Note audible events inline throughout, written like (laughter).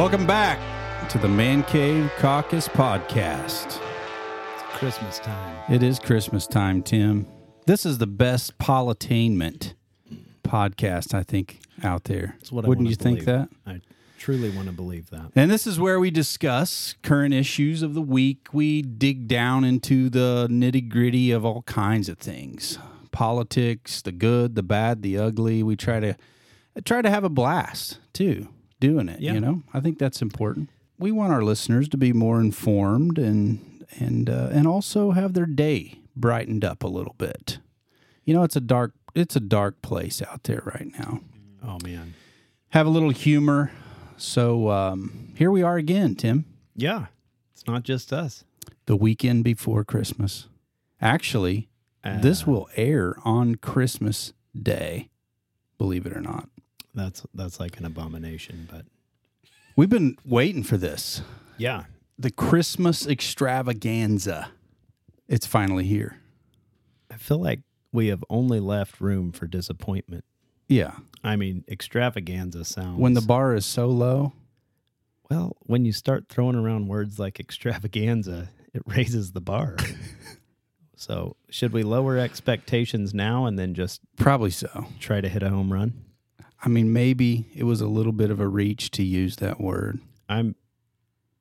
Welcome back to the Man Cave Caucus podcast. It's Christmas time. It is Christmas time, Tim. This is the best politainment podcast I think out there. That's what Wouldn't you think that? I truly want to believe that. And this is where we discuss current issues of the week. We dig down into the nitty gritty of all kinds of things politics, the good, the bad, the ugly. We try to try to have a blast too doing it. Yeah. You know, I think that's important. We want our listeners to be more informed and and uh, and also have their day brightened up a little bit. You know, it's a dark it's a dark place out there right now Oh man. have a little humor. So um, here we are again, Tim. Yeah. It's not just us. The weekend before Christmas. Actually, this Uh, will air on Christmas Day, believe it or not. That's that's like an abomination, but We've been waiting for this. yeah. The Christmas extravaganza. It's finally here. I feel like we have only left room for disappointment. Yeah. I mean, extravaganza sounds When the bar is so low, well, when you start throwing around words like extravaganza, it raises the bar. (laughs) so, should we lower expectations now and then just probably so. try to hit a home run? I mean, maybe it was a little bit of a reach to use that word. I'm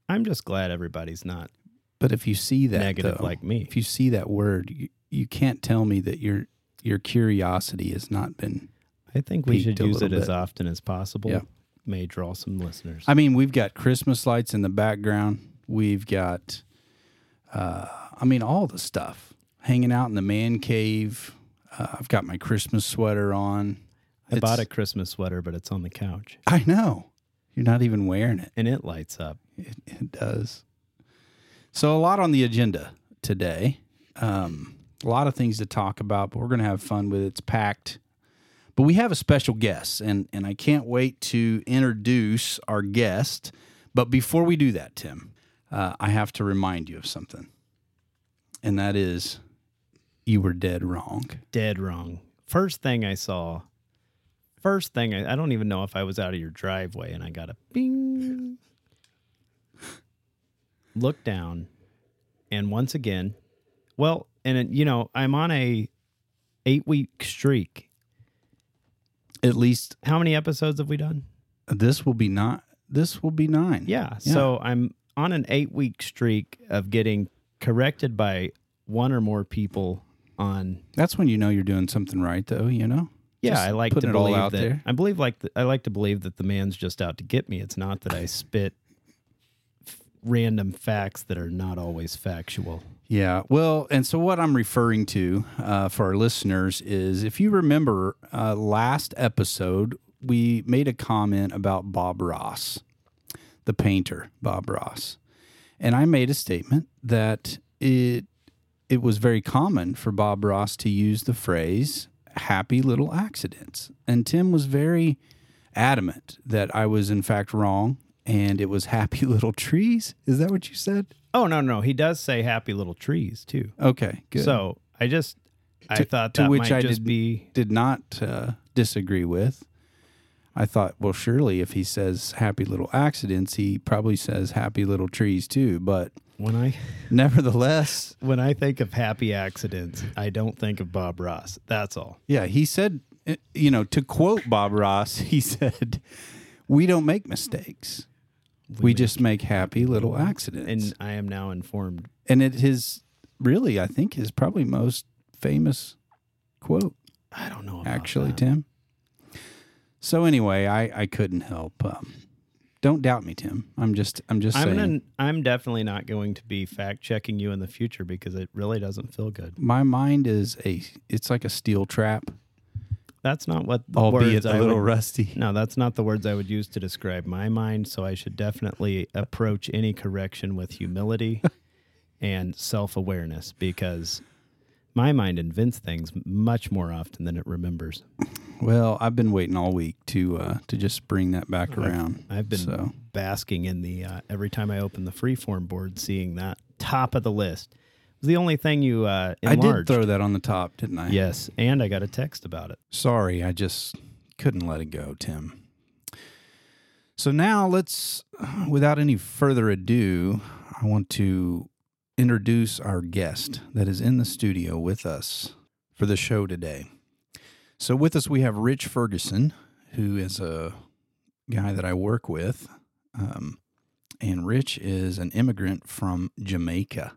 I'm just glad everybody's not But if you see that negative though, like me. if you see that word, you, you can't tell me that your your curiosity has not been. I think we should use it little as often as possible. Yeah. May draw some listeners. I mean, we've got Christmas lights in the background. We've got, uh, I mean, all the stuff hanging out in the man cave. Uh, I've got my Christmas sweater on. I It's- bought a Christmas sweater, but it's on the couch I know you're not even wearing it. and it lights up. It, it does. So a lot on the agenda today. Um, a lot of things to talk about, but we're going to have fun with it. It's packed. But we have a special guest, and and I can't wait to introduce our guest. But before we do that, Tim, uh, I have to remind you of something, and that is, you were dead wrong. Dead wrong. First thing I saw, first thing I, I don't even know if I was out of your driveway and I got a bing. (laughs) Look down, and once again, well, and it, you know I'm on a eight week streak. At least How many episodes have we done? this will be not. This will be nine. Yeah. So I'm on an eight week streak of getting corrected by one or more people on. that's when you know you're doing something right, though. You know. Yeah, Just I like to putting it all believe out that. there. I believe like the, I like to believe that the man's just out to get me. It's not that I spit f- random facts that are not always factual. Yeah. Well, and so what I'm referring to uh, for our listeners is if you remember uh, last episode, we made a comment about Bob Ross, the painter, Bob Ross. And I made a statement that it it was very common for Bob Ross to use the phrase happy little accidents. And Tim was very adamant that I was in fact wrong and it was happy (laughs) little trees. Is that what you said? Oh no, no, he does say happy little trees too. Okay, good. So I just I To- thought to which might I just did- be did not uh, disagree with. I thought, well, surely if he says happy little accidents, he probably says happy little trees too. But when I (laughs) nevertheless, when I think of happy accidents, I don't think of Bob Ross. That's all. yeah, he said, uh, you know, to quote Bob Ross, (laughs) he said, we don't make mistakes. We, just make happy little accidents. And I am now informed. and it is really, I think, his probably most famous quote. I don't know. Actually, that. Tim. So anyway, I I couldn't help. Um, don't doubt me, Tim. I'm just I'm just I'm saying. gonna, I'm definitely not going to be fact checking you in the future because it really doesn't feel good. My mind is a it's like a steel trap, That's not what the albeit words a I little would, rusty. No, that's not the words I would use to describe my mind. So I should definitely approach any correction with humility (laughs) and self awareness because my mind invents things much more often than it remembers. Well, I've been waiting all week to uh, to just bring that back around. I've been so basking in the uh, every time I open the freeform board, seeing that top of the list. It was the only thing you uh, I did throw that on the top, didn't I? Yes, and I got a text about it. Sorry, I just couldn't let it go, Tim. So now let's, without any further ado, I want to introduce our guest that is in the studio with us for the show today. So with us we have Rich Ferguson, who is a guy that I work with, um, and Rich is an immigrant from Jamaica.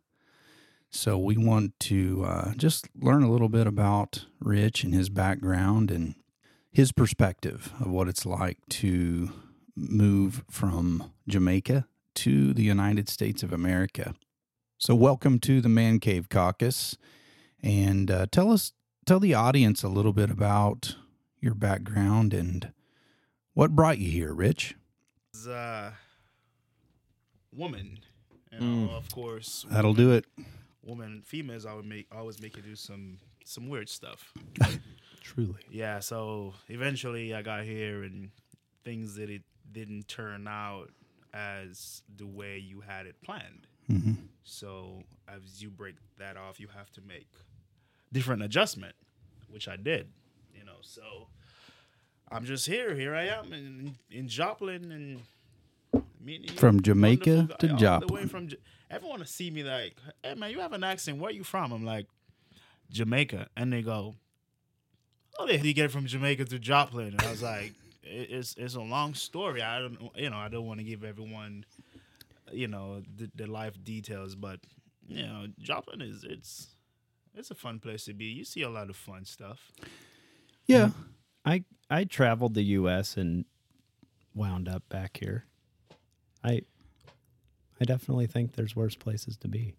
So we want to uh, just learn a little bit about Rich and his background and his perspective of what it's like to move from Jamaica to the United States of America. So welcome to the Man Cave Caucus, and uh, tell us, tell the audience a little bit about your background and what brought you here, Rich. uh woman. You know, of course. That'll do it. Woman, females, I would make always make you do some some weird stuff. (laughs) Truly. Yeah, so eventually I got here and things that it didn't turn out as the way you had it planned. hmm So as you break that off, you have to make different adjustment, which I did. You know, so I'm just here. Here I am in in Joplin and meeting From Jamaica to guy all the way Joplin. from everyone to see me like, hey man, you have an accent. Where you from? I'm like Jamaica, and they go, oh, did you get from Jamaica to Joplin? And I was like, (laughs) it, it's it's a long story. I don't, you know, I don't want to give everyone, you know, the, the life details, but you know, Joplin is it's it's a fun place to be. You see a lot of fun stuff. Yeah. I I traveled the U.S. and wound up back here. I I definitely think there's worse places to be.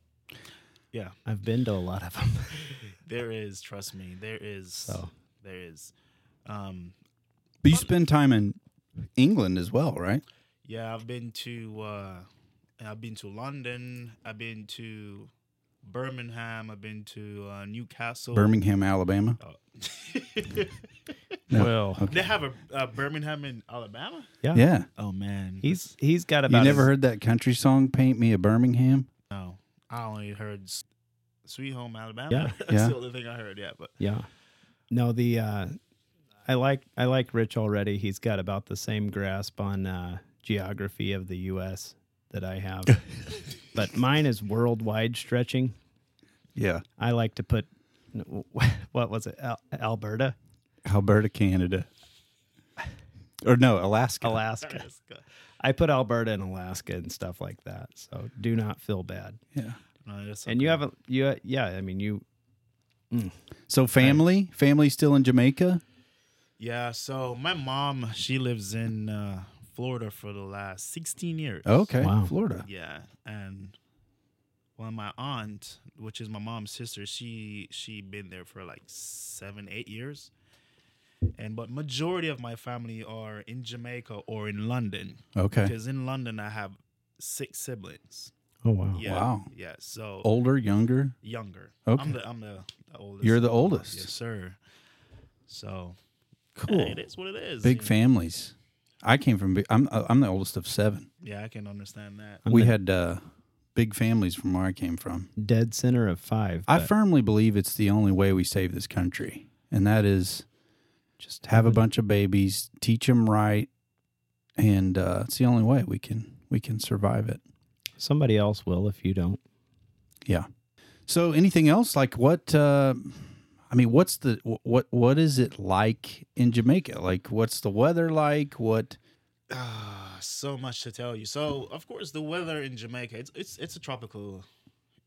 Yeah, I've been to a lot of them. (laughs) there is. Trust me, there is. So. There is. Um, But you spend time in England as well, right? Yeah, I've been to uh I've been to London, I've been to Birmingham, I've been to uh, Newcastle. Birmingham, Alabama. (laughs) Oh. No. Well, Okay. they have a uh, Birmingham in Alabama? yeah. Yeah. Oh man. He's he's got about You never as- heard that country song, Paint Me a Birmingham? no. I only heard Sweet Home Alabama. Yeah, (laughs) That's yeah. the only thing I heard, yeah, but Yeah. No, the uh I like I like Rich already. He's got about the same grasp on uh geography of the US that I have. (laughs) but mine is worldwide stretching. Yeah. I like to put (laughs) what was it? Al- Alberta, Alberta, Canada. Or no, Alaska. Alaska. I put Alberta and Alaska and stuff like that. So do not feel bad. Yeah. No, that's And you haven't you yeah, I mean you So family, family still in Jamaica? Yeah, so my mom, she lives in uh, Florida for the last 16 years. Okay. Wow. Florida. Yeah, and well, my aunt, which is my mom's sister, she she been there for like seven, eight years. And but majority of my family are in Jamaica or in London. Okay. Because in London I have six siblings. Oh wow. Yeah. Wow. Yeah. So Older, younger? younger. Okay. I'm the I'm the, the oldest. You're the oldest. Yes, sir. So Cool. yeah, it is what it is. Big families. know. Families. I came from big, I'm I'm the oldest of 7. Yeah, I can understand that. We had uh, big families from where I came from. dead center of 5. I but firmly believe it's the only way we save this country, and that is just have a bunch of babies, teach them right, and uh, it's the only way we can we can survive it. somebody else will if you don't. Yeah. So anything else like what? Uh, I mean, what's the what what is it like in Jamaica? Like, what's the weather like? What? Ah, so much to tell you. So, of course, the weather in Jamaica, it's it's it's a tropical,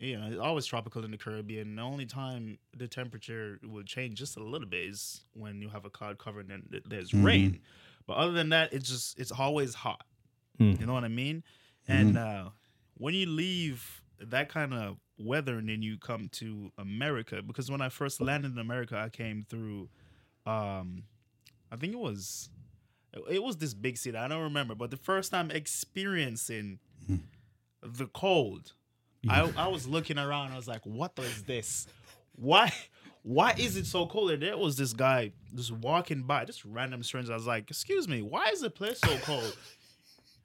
you know, it's always tropical in the Caribbean. The only time the temperature will change just a little bit is when you have a cloud cover and then th- there's Mhm. rain. But other than that, it's just it's always hot. Hmm. You know what I mean? And uh, when you leave that kind of weather and then you come to America, because when I first landed in America, I came through, um, I think it was, it was this big city. I don't remember, but the first time experiencing the cold, I, (laughs) I was looking around. I was like, "What is this? Why?" Why is it so cold? And there was this guy just walking by, just random stranger. I was like, "Excuse me, why is the place so cold?"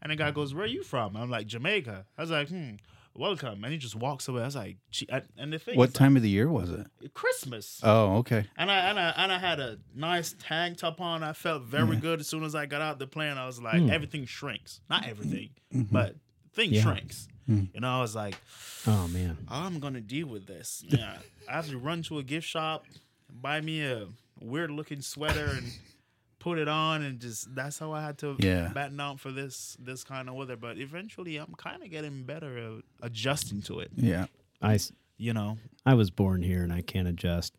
And the guy goes, "Where are you from?" I'm like, "Jamaica." I was like, "Hmm, welcome, and he just walks away. I was like, gee, I- and the thing, What is, time of the year was it? Christmas. Oh, okay. And I and I and I had a nice tank top on. I felt very good as soon as I got out the plane. I was like, hmm. everything shrinks. Not everything, mm-hmm. but thing Yeah. shrinks. Hmm. You know, I was like, Oh man. I'm gonna deal with this. (laughs) Yeah, I have to run to a gift shop, buy me a weird looking sweater, and put it on, and just that's how I had to Yeah. batten out for this this kind of weather. But eventually, I'm kind of getting better at adjusting to it. Yeah. I You know, I was born here and I can't adjust.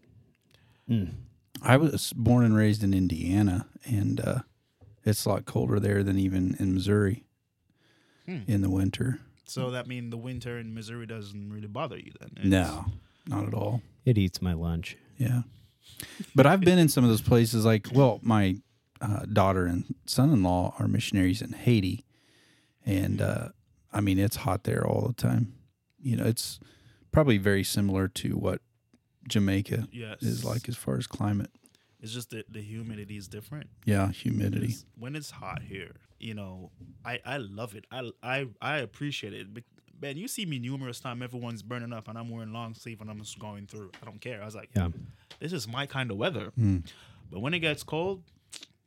I was born and raised in Indiana, and uh, it's a lot colder there than even in Missouri Hmm. in the winter. so that means the winter in Missouri doesn't really bother you then. It's- No, not at all. It eats my lunch. Yeah. But I've been in some of those places like, well, my uh, daughter and son in law are missionaries in Haiti. And uh, I mean, it's hot there all the time. You know, it's probably very similar to what Jamaica Yes, is like as far as climate. It's just that the humidity is different. Yeah, humidity. It's- when it's hot here, you know, I I love it. I I I appreciate it. Bec- Man, you see me numerous times. Everyone's burning up, and I'm wearing long sleeve, and I'm just going through. I don't care. I was like, Yeah. this is my kind of weather. Mm. But when it gets cold,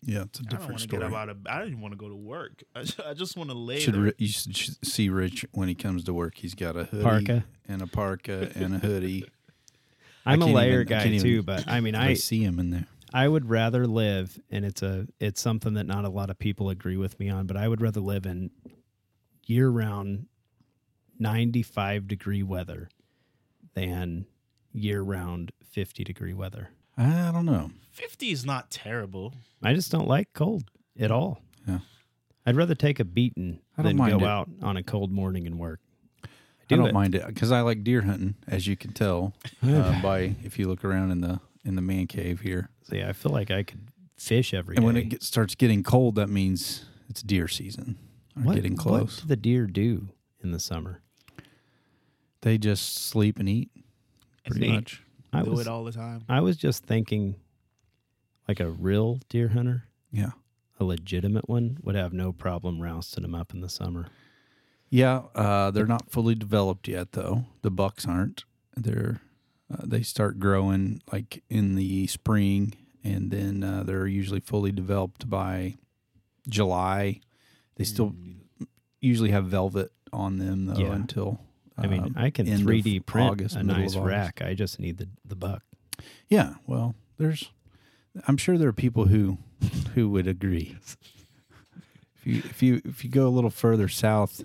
Yeah, it's a I don't different want to get story. up out of. I don't even want to go to work. (laughs) I, ju- I just want to lay Should there. Ri- you should see Rich when he comes to work. He's got a hoodie Parka. and a parka and a hoodie. (laughs) I'm a layer even- guy too, but I mean, I I see him in there. I would rather live, and it's a it's something that not a lot of people agree with me on, but I would rather live in year round, ninety five degree weather, than year round fifty degree weather. I don't know. Fifty is not terrible. I just don't like cold at all. Yeah. I'd rather take a beating I don't than mind go it. out on a cold morning and work. I do don't it. mind it because I like deer hunting, as you can tell (laughs) uh, by if you look around in the in the man cave here. See, I feel like I could fish every day. And when it gets, starts getting cold, that means it's deer season. Or what, getting What close. do the deer do in the summer? They just sleep and eat, pretty much. I Do was it all the time. I was just thinking, like a real deer hunter, Yeah, a legitimate one, would have no problem rousting them up in the summer. yeah. Uh, they're not fully developed yet, though. The bucks aren't. They're uh, they start growing like in the spring, and then uh, they're usually fully developed by July. They still Mm. usually have velvet on them though Yeah. until. I mean, um, I can end 3D print August, a nice rack. I just need the the buck. Yeah, well, there's. I'm sure there are people who who would agree. If you if you if you go a little further south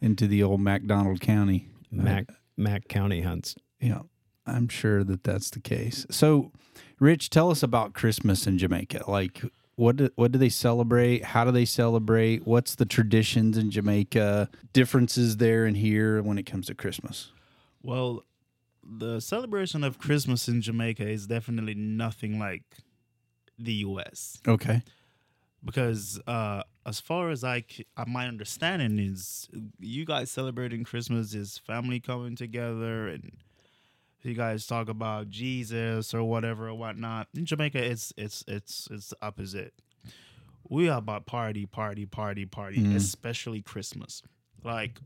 into the old McDonald County, uh, Mac Mac County hunts. yeah, I'm sure that that's the case. So, Rich, tell us about Christmas in Jamaica. Like, what do, what do they celebrate? How do they celebrate? What's the traditions in Jamaica? Differences there and here when it comes to Christmas? Well, the celebration of Christmas in Jamaica is definitely nothing like the U.S. Okay. because uh, as far as I, c- uh, my understanding is, you guys celebrating Christmas is family coming together and you guys talk about Jesus or whatever or whatnot. In Jamaica, it's it's it's it's the opposite. We are about party, party, party, party, Mm. especially Christmas. Like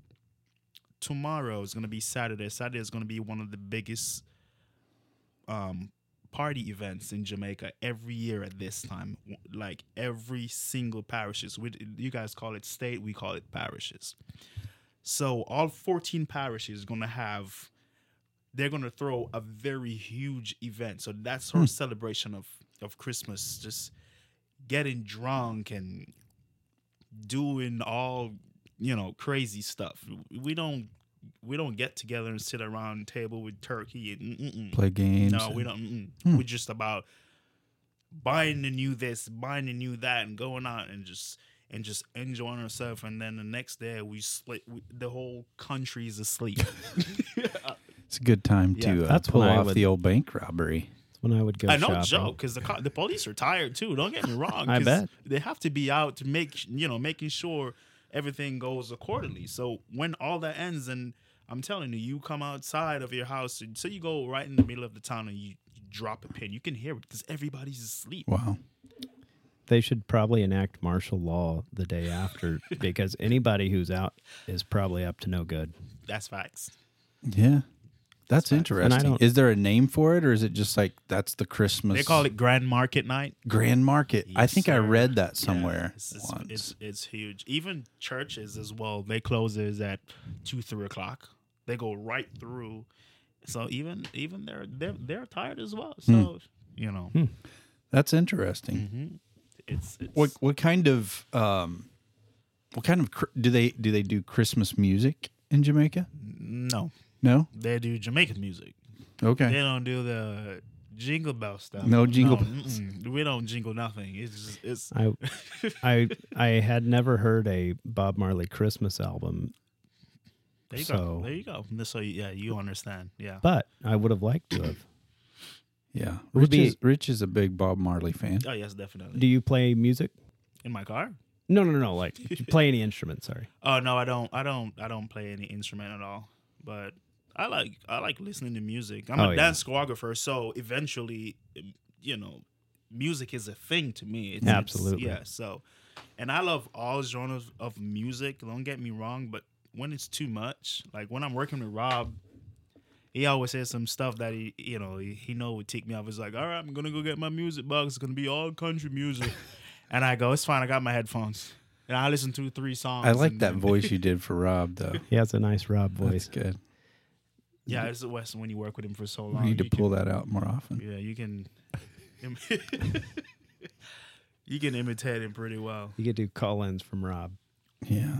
tomorrow is gonna be Saturday. Saturday is gonna be one of the biggest um party events in Jamaica every year at this time. Like every single parishes. We, you guys call it state, we call it parishes. So all 14 parishes are going to have they're going to throw a very huge event. So that's our celebration of of Christmas just getting drunk and doing all, you know, crazy stuff. We don't we don't get together and sit around a table with turkey and mm-mm. Play games. No, we don't. Hmm. We're just about buying the new this, buying the new that, and going out and just and just enjoying ourselves. And then the next day we sleep. We, the whole country's asleep. (laughs) (laughs) It's a good time Yeah, to uh, that's pull when I off would- the old bank robbery. That's when I would go I know, shopping. joke, because the co- the police are tired too. Don't get me (laughs) wrong. I 'cause bet. they have to be out to make you know making sure everything goes accordingly. So when all that ends, and I'm telling you, you come outside of your house, and so you go right in the middle of the town and you, you drop a pin. You can hear it because everybody's asleep. Wow. They should probably enact martial law the day after (laughs) because anybody who's out is probably up to no good. That's facts. Yeah. That's And I interesting. don't- Is there a name for it or is it just like that's the Christmas They call it Grand Market Night. Grand Market? I Yes, think I sir. read that Yeah, somewhere it's, it's, once. it's it's huge. Even churches as well. They closes at two, three o'clock. They go right through. So even even they're they're they're tired as well. Hmm. So you know, That's interesting. mhm. it's, it's What what kind of um what kind of cr- do they do they do Christmas music in Jamaica? no. No? They do Jamaican music. Okay. They don't do the jingle bell stuff. No jingle bells. We don't jingle nothing. It's just, it's I, I, I had never heard a Bob Marley Christmas album, there you so- go. There you go. So yeah, you understand. Yeah. but I would have liked to have. Yeah. would Rich be- is, Rich is a big Bob Marley fan. Oh yes, definitely. Do you play music? In my car? No, no, no, no. Like, do you play any instrument? Sorry. (laughs) Oh no, I don't. I don't. I don't play any instrument at all. But I like. I like listening to music. I'm Oh, a yeah. dance choreographer, so eventually, you know, music is a thing to me. It's, Absolutely. It's, yeah. So, and I love all genres of music. Don't get me wrong, but when it's too much, like when I'm working with Rob. He always says some stuff that he, you know, he, he know would take me off. He's like, "All right, I'm gonna go get my music box. It's gonna be all country music," (laughs) and I go, "It's fine. I got my headphones." And I listen to three songs. I like that voice (laughs) you did for Rob though. He has a nice Rob That's voice. good. Yeah, it's the West when you work with him for so long. We need to you pull can, that out more often. Yeah, you can. im- (laughs) you can imitate him pretty well. You could do call-ins from Rob. Yeah.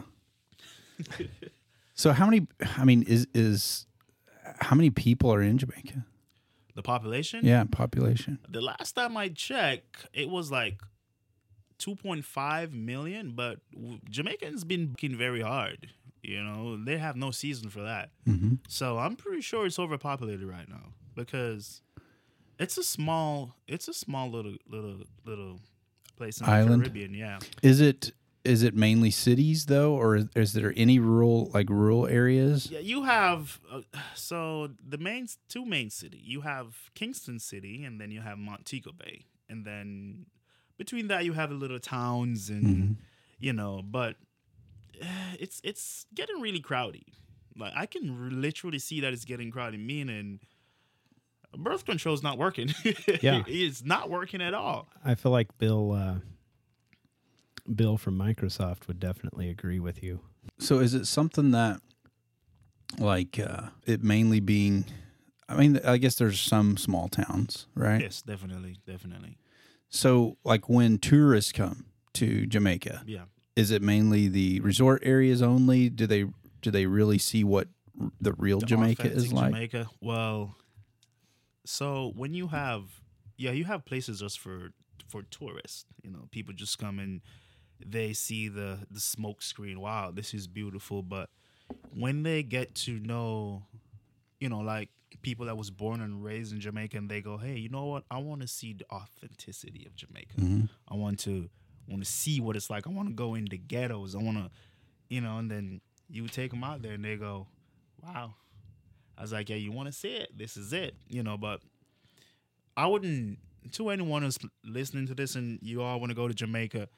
so how many I mean is is how many people are in Jamaica? The population. Yeah, population. The last time I checked, it was like 2.5 million. But w- Jamaicans been working very hard. You know, they have no season for that. Mhm. So I'm pretty sure it's overpopulated right now because it's a small, it's a small little, little, little place in Island? the Caribbean. Yeah. Is it is it mainly cities though or is, is there any rural like rural areas? Yeah, you have uh, so the main two main city. You have Kingston City, and then you have Montego Bay, and then between that you have little towns, and Mhm. you know, but (sighs) it's it's getting really crowded. Like I can literally see that it's getting crowded. Meaning, birth control is not working. (laughs) Yeah. it's not working at all. I feel like Bill, uh, Bill from Microsoft would definitely agree with you. So is it something that like uh it mainly being I mean I guess there's some small towns, right? Yes, definitely, definitely. So like when tourists come to Jamaica, Yeah. Is it mainly the resort areas only? Do they do they really see what the real the Jamaica is like? Jamaica. Well, so when you have, yeah, you have places just for for tourists. You know, people just come and they see the the smoke screen. Wow, this is beautiful. But when they get to know, you know, like people that was born and raised in Jamaica, and they go, hey, you know what? I want to see the authenticity of Jamaica. Mhm. I want to want to see what it's like. I want to go into ghettos. I want to, you know, and then you take them out there and they go, wow. I was like, yeah, you want to see it? This is it, you know. But I wouldn't to anyone who's listening to this and you all want to go to Jamaica.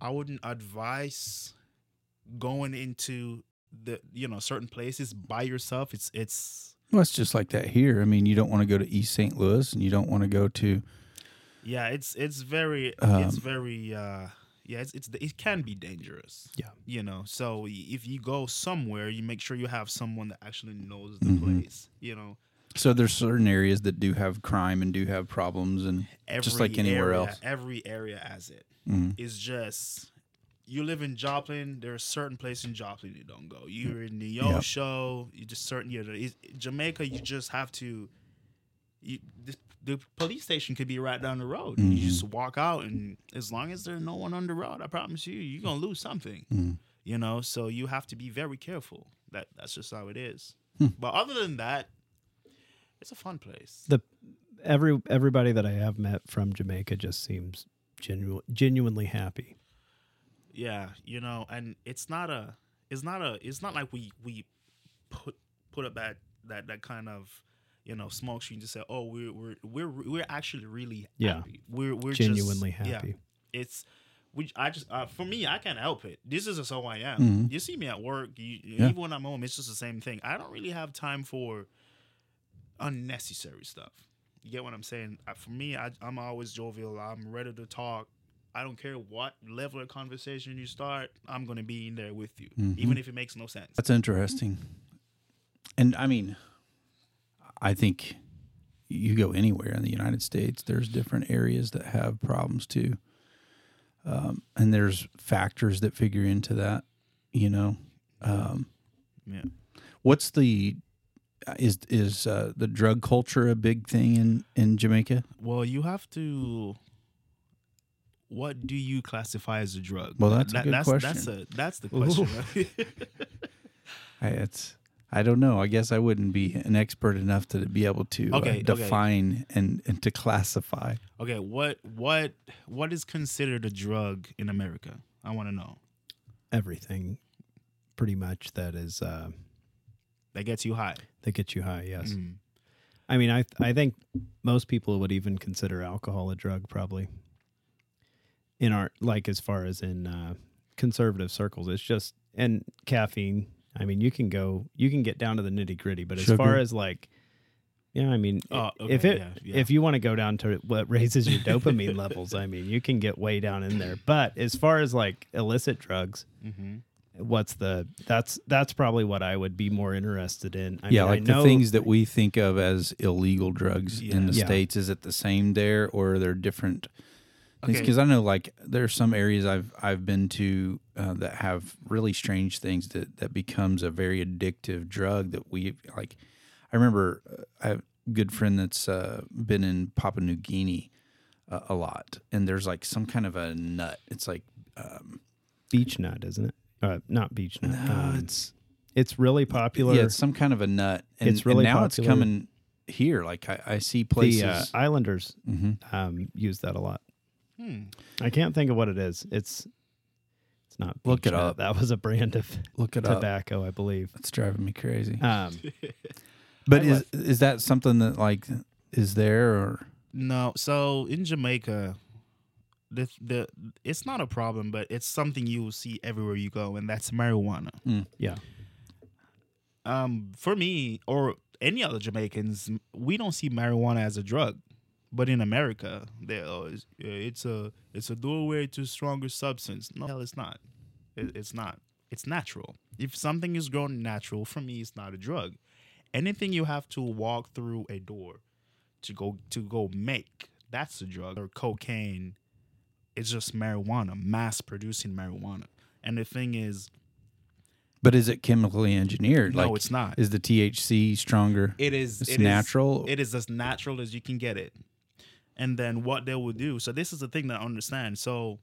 I wouldn't advise going into the you know certain places by yourself. It's it's Well, it's just like that here. I mean, you don't want to go to East St. Louis and you don't want to go to yeah, it's it's very it's Um, very uh yeah, it's, it's it can be dangerous. Yeah. you know. So if you go somewhere, you make sure you have someone that actually knows the Mhm. place. You know, So there's certain areas that do have crime and do have problems and every Just like anywhere area- else. Every area has it. Mhm. It's just you live in Joplin. There are certain places in Joplin you don't go. You're in the Yo Yep. show. You just certain. You know, it's- Jamaica. You just have to. You, the, the police station could be right down the road. Mhm. You just walk out, and as long as there's no one on the road, I promise you, you're gonna lose something. Mhm. You know, so you have to be very careful. That that's just how it is. Hmm. But other than that, it's a fun place. The every everybody that I have met from Jamaica just seems genu- genuinely happy. Yeah, you know, and it's not a, it's not a, it's not like we we put put up that that that kind of you know smoke screen to say, oh, we're we're we're we're actually really Yeah. happy. We're we're Genuinely just, yeah, happy. it's we I just uh, for me I can't help it. This is just how I am. Mhm. You see me at work, you, Yeah. even when I'm home, it's just the same thing. I don't really have time for unnecessary stuff. You get what I'm saying? Uh, For me, I, I'm always jovial. I'm ready to talk. I don't care what level of conversation you start. I'm gonna be in there with you, Mhm. even if it makes no sense. That's interesting. And I mean, I think you go anywhere in the United States, there's different areas that have problems too. Um, and there's factors that figure into that, you know. Um, Yeah. what's the is is uh, the drug culture a big thing in in Jamaica? Well, you have to. What do you classify as a drug? Well, that's a good that's, question. That's a that's the question. (laughs) I, it's I don't know. I guess I wouldn't be an expert enough to be able to uh, Okay, okay. define and and to classify. okay, what what what is considered a drug in America? I want to know. Everything, pretty much that is uh, That gets you high. that gets you high. Yes. Mm. I mean, I I think most people would even consider alcohol a drug, probably. In our like, as far as in uh, conservative circles, it's just and caffeine. I mean, you can go, you can get down to the nitty gritty, but as far as like, yeah, I mean, Oh, if it yeah, yeah. if you want to go down to what raises your dopamine levels, I mean, you can get way down in there. But as far as like illicit drugs, hmm what's the that's that's probably what I would be more interested in. I yeah, mean, like I the things that we think of as illegal drugs in the Yeah. states, is it the same there, or are there different things? Okay. Because I know, like, there are some areas I've I've been to uh, that have really strange things that that becomes a very addictive drug that we like. I remember uh, I have a good friend that's uh, been in Papua New Guinea uh, a lot, and there's like some kind of a nut. It's like um, beech nut, isn't it? Uh, not beech nut. no, um, it's it's really popular. yeah, it's some kind of a nut. And, It's really and now it's coming here. Like I, I see places. the uh, Islanders hmm um, use that a lot. Hmm. I can't think of what it is. It's it's not. Look beech it nut. up. That was a brand of Look it up. tobacco, I believe. It's driving me crazy. Um, (laughs) But I is is that something that like is there or No, so in Jamaica, the the it's not a problem, but it's something you will see everywhere you go, and that's marijuana. yeah, Um, for me or any other Jamaicans, we don't see marijuana as a drug, but in America, they always yeah, it's a it's a doorway to stronger substance. No, hell, it's not. It, it's not. It's natural. If something is grown natural, for me, it's not a drug. Anything you have to walk through a door to go to go make, that's a drug. Or cocaine, it's just marijuana, mass producing marijuana. And the thing is, but is it chemically engineered? no, like it's not. is the THC stronger? It is It's it is- natural? it is as natural as you can get it. And then what they will do. So this is the thing that I understand. So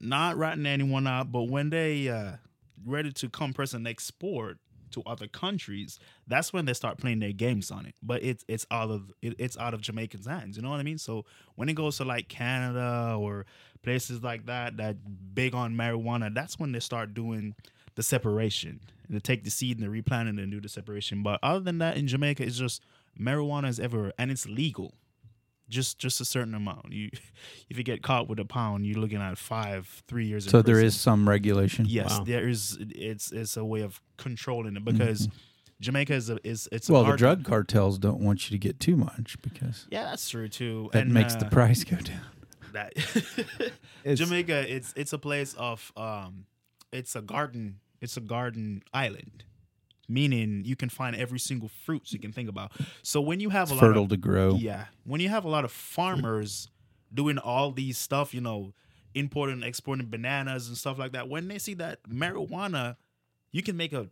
not ratting anyone out, but when they uh ready to compress and export to other countries, that's when they start playing their games on it. But it's it's out of it, it's out of Jamaicans' hands. You know what I mean? So when it goes to like Canada or places like that that big on marijuana, that's when they start doing the separation and they take the seed and they replant it and do the separation. But other than that, in Jamaica, it's just marijuana is everywhere and it's legal. Just just a certain amount. You (laughs) if you get caught with a pound, you're looking at five, three years. in so there prison. is some regulation. Yes, Wow. there is. It's it's a way of controlling it because Jamaica is a, is it's a Mm-hmm. Well, the drug cartels don't want you to get too much because Yeah, that's true too. that and, makes the uh, price go down. that (laughs) It's- (laughs) Jamaica. It's it's a place of um, it's a garden. It's a garden island, meaning you can find every single fruit you can think about. So when you have It's a lot fertile of to grow. yeah, when you have a lot of farmers doing all these stuff, you know, importing exporting bananas and stuff like that, when they see that marijuana, you can make a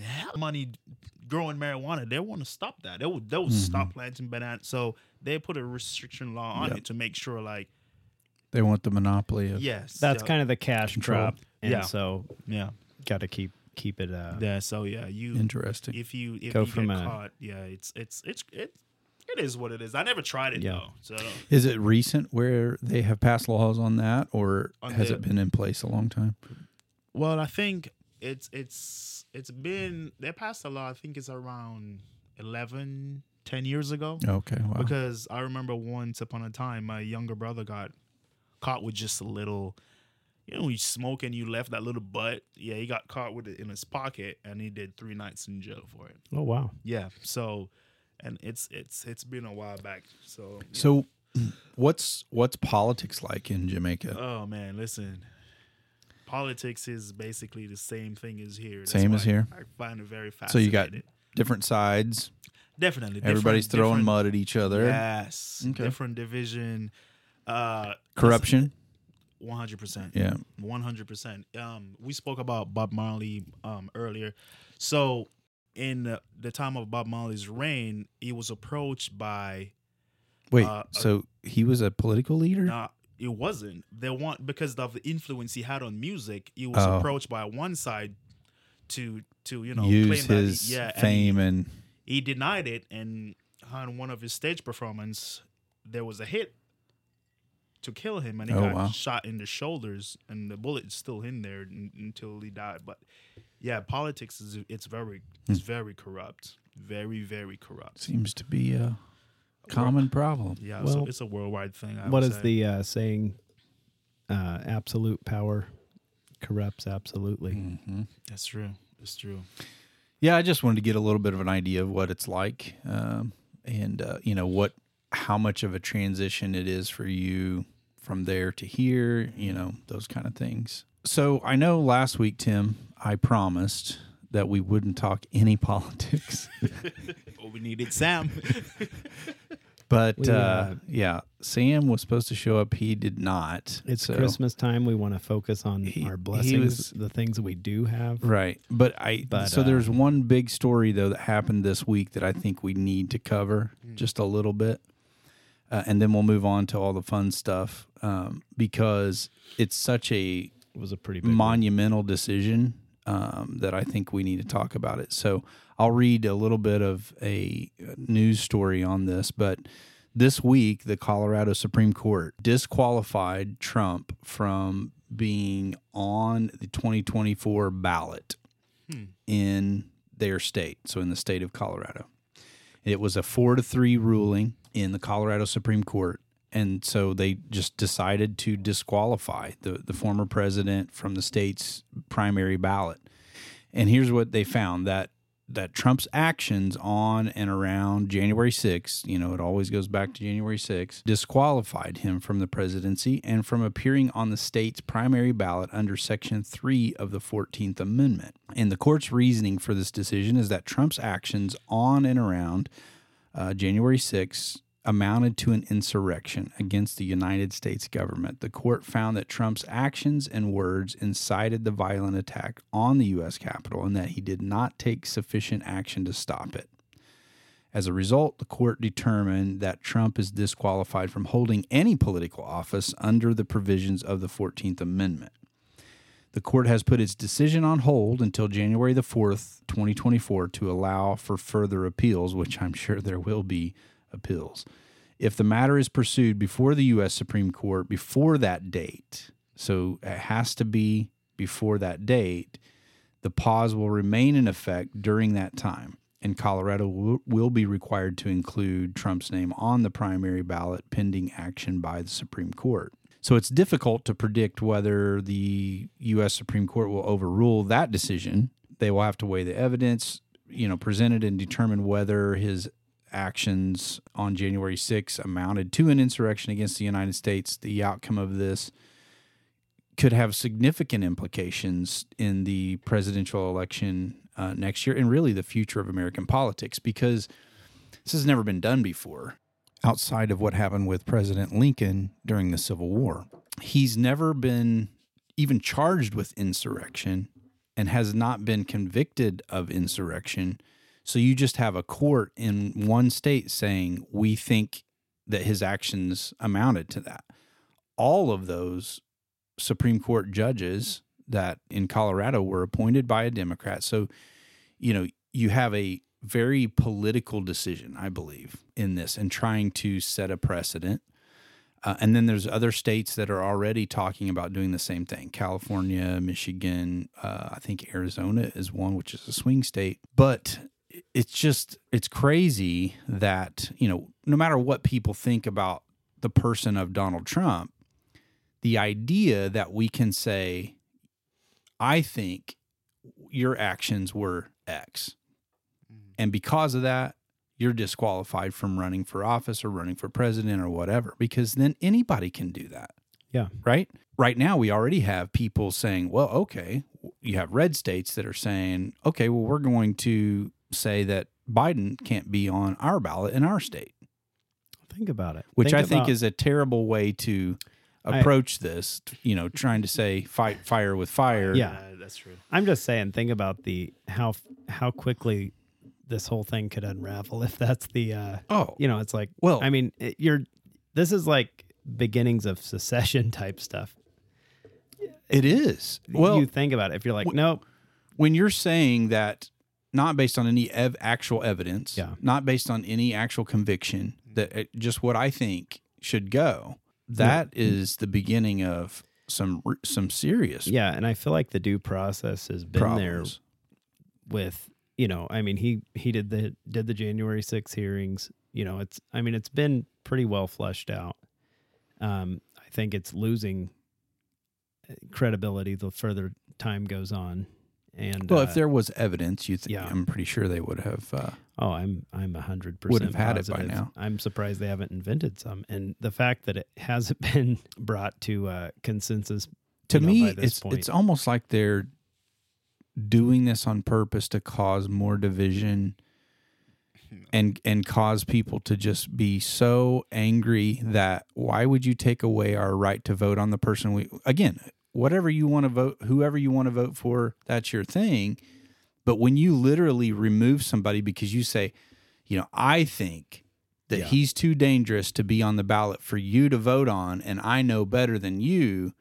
hell of money growing marijuana. They want to stop that. They will they will Mhm. stop planting bananas. So they put a restriction law on Yep. it to make sure, like, They want the monopoly of yes, that's so- kind of the cash Control. crop, and Yeah. so yeah, got to keep keep it. Uh, yeah. So yeah, you interesting. if you if Go you from get a- caught, yeah, it's it's it's it it is what it is. I never tried it Yeah. though, so Is it recent where they have passed laws on that, or On has the- it been in place a long time? Well, I think it's it's it's been they passed a law. I think it's around 11, 10 years ago. Okay, wow. Because I remember once upon a time, my younger brother got caught with just a little. You know, when you smoke and you left that little butt. Yeah, he got caught with it in his pocket, and he did three nights in jail for it. Oh wow. Yeah. So, and it's it's it's been a while back. So. yeah. So, (clears throat) what's what's politics like in Jamaica? Oh man, listen. Politics is basically the same thing as here. That's Same as here? I find it very fascinating. So you got different sides. definitely Everybody's different- throwing different- mud at each other. Yes, Okay. different division. Uh, Corruption. One hundred percent. Yeah. One hundred percent. Um, we spoke about Bob Marley um earlier. So in the, the time of Bob Marley's reign, he was approached by. Wait. Uh, so he was a political leader. Nah, it wasn't. They want because of the influence he had on music. He was Oh. approached by one side to to you know Use claim that he- his yeah, and he- fame and he denied it and on one of his stage performance there was a hit to kill him and he Oh, got wow. shot in the shoulders and the bullet is still in there n- until he died but yeah politics is it's very it's Hmm. very corrupt very very corrupt seems to be a common problem. yeah so it's a worldwide thing I What would is say. the uh, saying? Uh, absolute power corrupts absolutely. hmm that's true That's true Yeah, I just wanted to get a little bit of an idea of what it's like, um, and uh, you know what, how much of a transition it is for you from there to here. You know those kind of things. So I know last week, Tim, I promised that we wouldn't talk any (laughs) politics, (laughs) oh we needed sam (laughs) but We, uh, uh, yeah, Sam was supposed to show up. He did not. It's So- Christmas time. We want to focus on He- our blessings, was- the things that we do have. Right. But I But, so uh, there's one big story though that happened this week that I think we need to cover just a little bit. Uh, and then we'll move on to all the fun stuff um, because it's such a It was a pretty big one. monumental decision um, that I think we need to talk about it. So I'll read a little bit of a news story on this, but this week the Colorado Supreme Court disqualified Trump from being on the 2024 ballot Hmm. in their state, so in the state of Colorado. It was a 4 to 3 ruling in the Colorado Supreme Court and so they just decided to disqualify the, the former president from the state's primary ballot. And here's what they found that that Trump's actions on and around January 6th, you know, it always goes back to January 6th, disqualified him from the presidency and from appearing on the state's primary ballot under Section 3 of the 14th Amendment. And the court's reasoning for this decision is that Trump's actions on and around uh, January 6th amounted to an insurrection against the United States government. The court found that Trump's actions and words incited the violent attack on the U.S. Capitol and that he did not take sufficient action to stop it. As a result, the court determined that Trump is disqualified from holding any political office under the provisions of the 14th Amendment. The court has put its decision on hold until January the 4th, 2024, to allow for further appeals, which I'm sure there will be appeals. If the matter is pursued before the U.S. Supreme Court before that date, so it has to be before that date, the pause will remain in effect during that time. And Colorado will, will be required to include Trump's name on the primary ballot pending action by the Supreme Court. So it's difficult to predict whether the U.S. Supreme Court will overrule that decision. They will have to weigh the evidence, you know, presented and determine whether his actions on January 6 amounted to an insurrection against the United States. The outcome of this could have significant implications in the presidential election uh, next year and really the future of American politics because this has never been done before outside of what happened with President Lincoln during the Civil War. He's never been even charged with insurrection and has not been convicted of insurrection. So you just have a court in one state saying, we think that his actions amounted to that. All of those Supreme Court judges that in Colorado were appointed by a Democrat. So, you know, you have a very political decision, I believe, in this and trying to set a precedent. Uh, and then there's other states that are already talking about doing the same thing. California, Michigan, uh, I think Arizona is one, which is a swing state. But it's just it's crazy that you know no matter what people think about the person of Donald Trump, the idea that we can say, I think your actions were X. And because of that, you're disqualified from running for office or running for president or whatever, because then anybody can do that. Yeah. Right. Right now, we already have people saying, well, okay, you have red states that are saying, okay, well, we're going to say that Biden can't be on our ballot in our state, Think about it. which I think about- is a terrible way to I- approach this, you know, trying to say fight fire with fire. Yeah. Uh, that's true. I'm just saying. Think about the how how quickly this whole thing could unravel if that's the uh Oh, you know it's like Well- I mean it, you're this is like beginnings of secession type stuff. it is. Well, you think about it if you're like w- nope when you're saying that not based on any ev- actual evidence, Yeah. not based on any actual conviction, that it, just what I think should go, that is the beginning of some some serious yeah and I feel like the due process has been there with you know i mean he he did the did the january 6 hearings you know it's i mean it's been pretty well fleshed out um i think it's losing uh, credibility the further time goes on and Well, uh, if there was evidence, you think yeah. I'm pretty sure they would have. Uh, oh i'm i'm a hundred Would percent have had it by now. i'm surprised they haven't invented some and the fact that it hasn't (laughs) been brought to uh consensus to know, me, by this it's point. it's almost like they're doing this on purpose to cause more division (laughs) and and cause people to just be so angry that why would you take away our right to vote on the person we again whatever you want to vote whoever you want to vote for that's your thing. But when you literally remove somebody because you say you know i think that Yeah. he's too dangerous to be on the ballot for you to vote on and i know better than you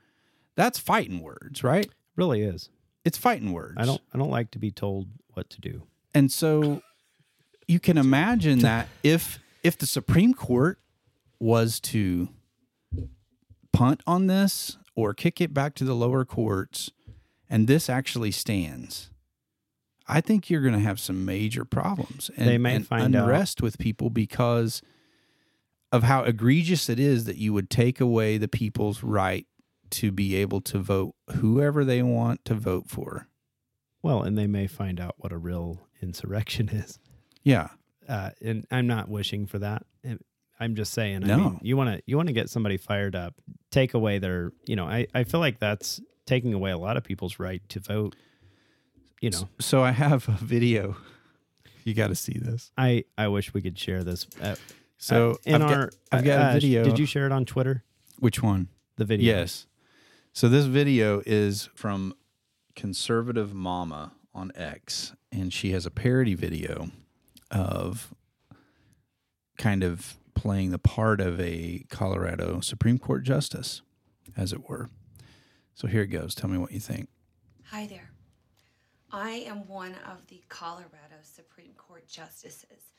that's fighting words right? Really is it's fighting words. I don't i don't like to be told what to do. And so you can imagine that if if the Supreme Court was to punt on this or kick it back to the lower courts and this actually stands, I think you're going to have some major problems and, They may and find out- unrest with people because of how egregious it is that you would take away the people's right to be able to vote whoever they want to vote for. Well, and they may find out what a real insurrection (laughs) is. Yeah. Uh, and I'm not wishing for that. I'm just saying. I No. mean, you want to you want to get somebody fired up, take away their. You know, I I feel like that's taking away a lot of people's right to vote. You know, So I have a video. You got to see this. I I wish we could share this. Uh, So uh, in I've our, got, I've got uh, a video. Did you share it on Twitter? Which one? The video. Yes. So this video is from Conservative Mama on X, and she has a parody video of kind of playing the part of a Colorado Supreme Court justice, as it were. So here it goes. Tell me what you think. Hi there. I am one of the Colorado Supreme Court justices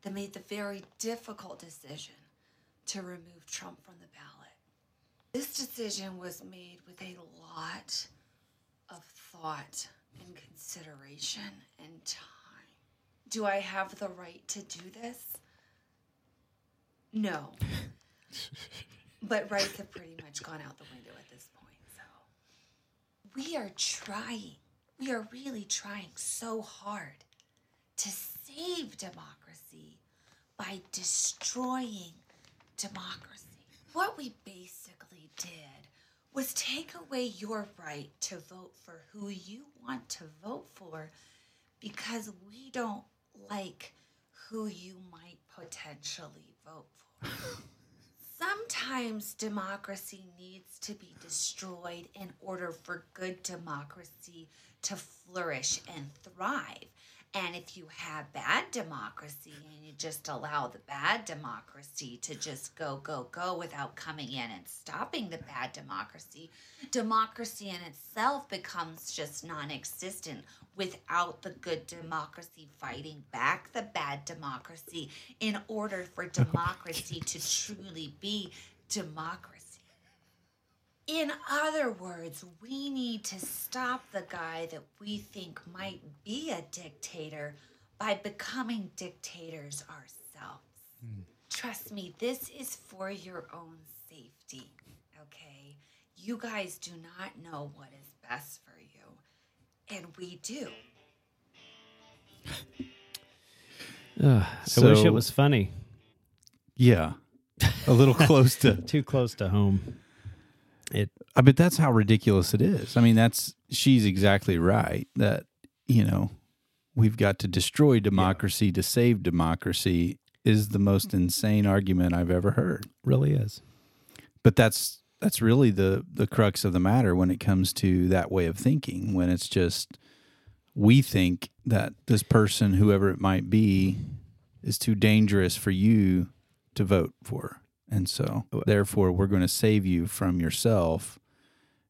that made the very difficult decision to remove Trump from the ballot. This decision was made with a lot of thought and consideration and time. Do I have the right to do this? No. (laughs) but rights have pretty much gone out the window at this point, so we are trying, we are really trying so hard to save democracy by destroying democracy. What we basically did was take away your right to vote for who you want to vote for because we don't like who you might potentially vote for. (laughs) Sometimes democracy needs to be destroyed in order for good democracy to flourish and thrive. And if you have bad democracy and you just allow the bad democracy to just go, go, go without coming in and stopping the bad democracy, democracy in itself becomes just non existent without the good democracy fighting back the bad democracy in order for (laughs) democracy to truly be democracy. In other words, we need to stop the guy that we think might be a dictator by becoming dictators ourselves. Hmm. Trust me, this is for your own safety, okay? You guys do not know what is best for you, and we do. (sighs) Ugh, I wish it was funny. Yeah. A little close to (laughs) Too close to home. It I bet that's how ridiculous it is. I mean, that's she's exactly right that you know we've got to destroy democracy to save democracy is the most insane argument I've ever heard. really is. But that's that's really the the crux of the matter when it comes to that way of thinking. When it's just we think that this person, whoever it might be, is too dangerous for you to vote for, and so therefore we're going to save you from yourself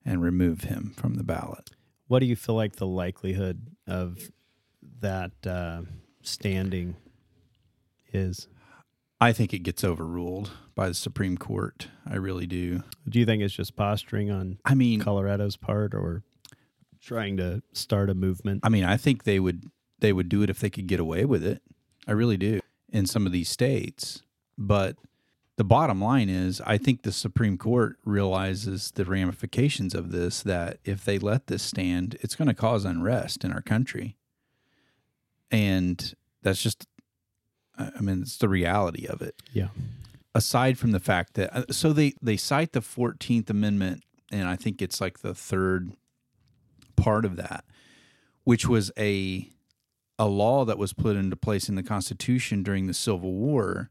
and remove him from the ballot. What do you feel like the likelihood of that uh, standing is? I think it gets overruled by the Supreme Court. I really do. Do you think it's just posturing on I mean, Colorado's part or trying to start a movement? I mean, I think they would they would do it if they could get away with it. I really do in some of these states. But the bottom line is, I think the Supreme Court realizes the ramifications of this. That if they let this stand, it's going to cause unrest in our country, and that's just, I mean, it's the reality of it. Yeah. Aside from the fact that, uh, so they they cite the Fourteenth Amendment, and I think it's like the third part of that, which was a a law that was put into place in the Constitution during the Civil War,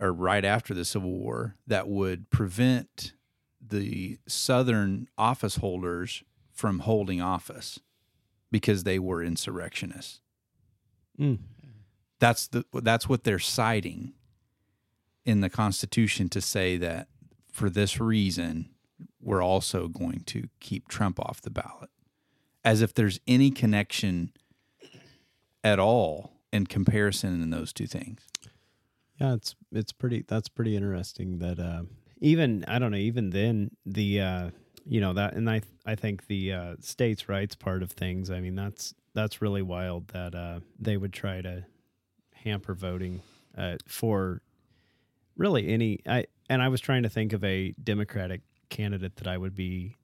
or right after the Civil War, that would prevent the Southern office holders from holding office because they were insurrectionists. Mm. That's the that's what they're citing in the Constitution to say that for this reason we're also going to keep Trump off the ballot, as if there's any connection at all in comparison in those two things. Yeah, it's it's pretty. That's pretty interesting. That uh, even I don't know. Even then, the uh, you know that, and I I think the uh, states' rights part of things. I mean, that's that's really wild that uh, they would try to hamper voting uh, for really any. I and I was trying to think of a Democratic candidate that I would be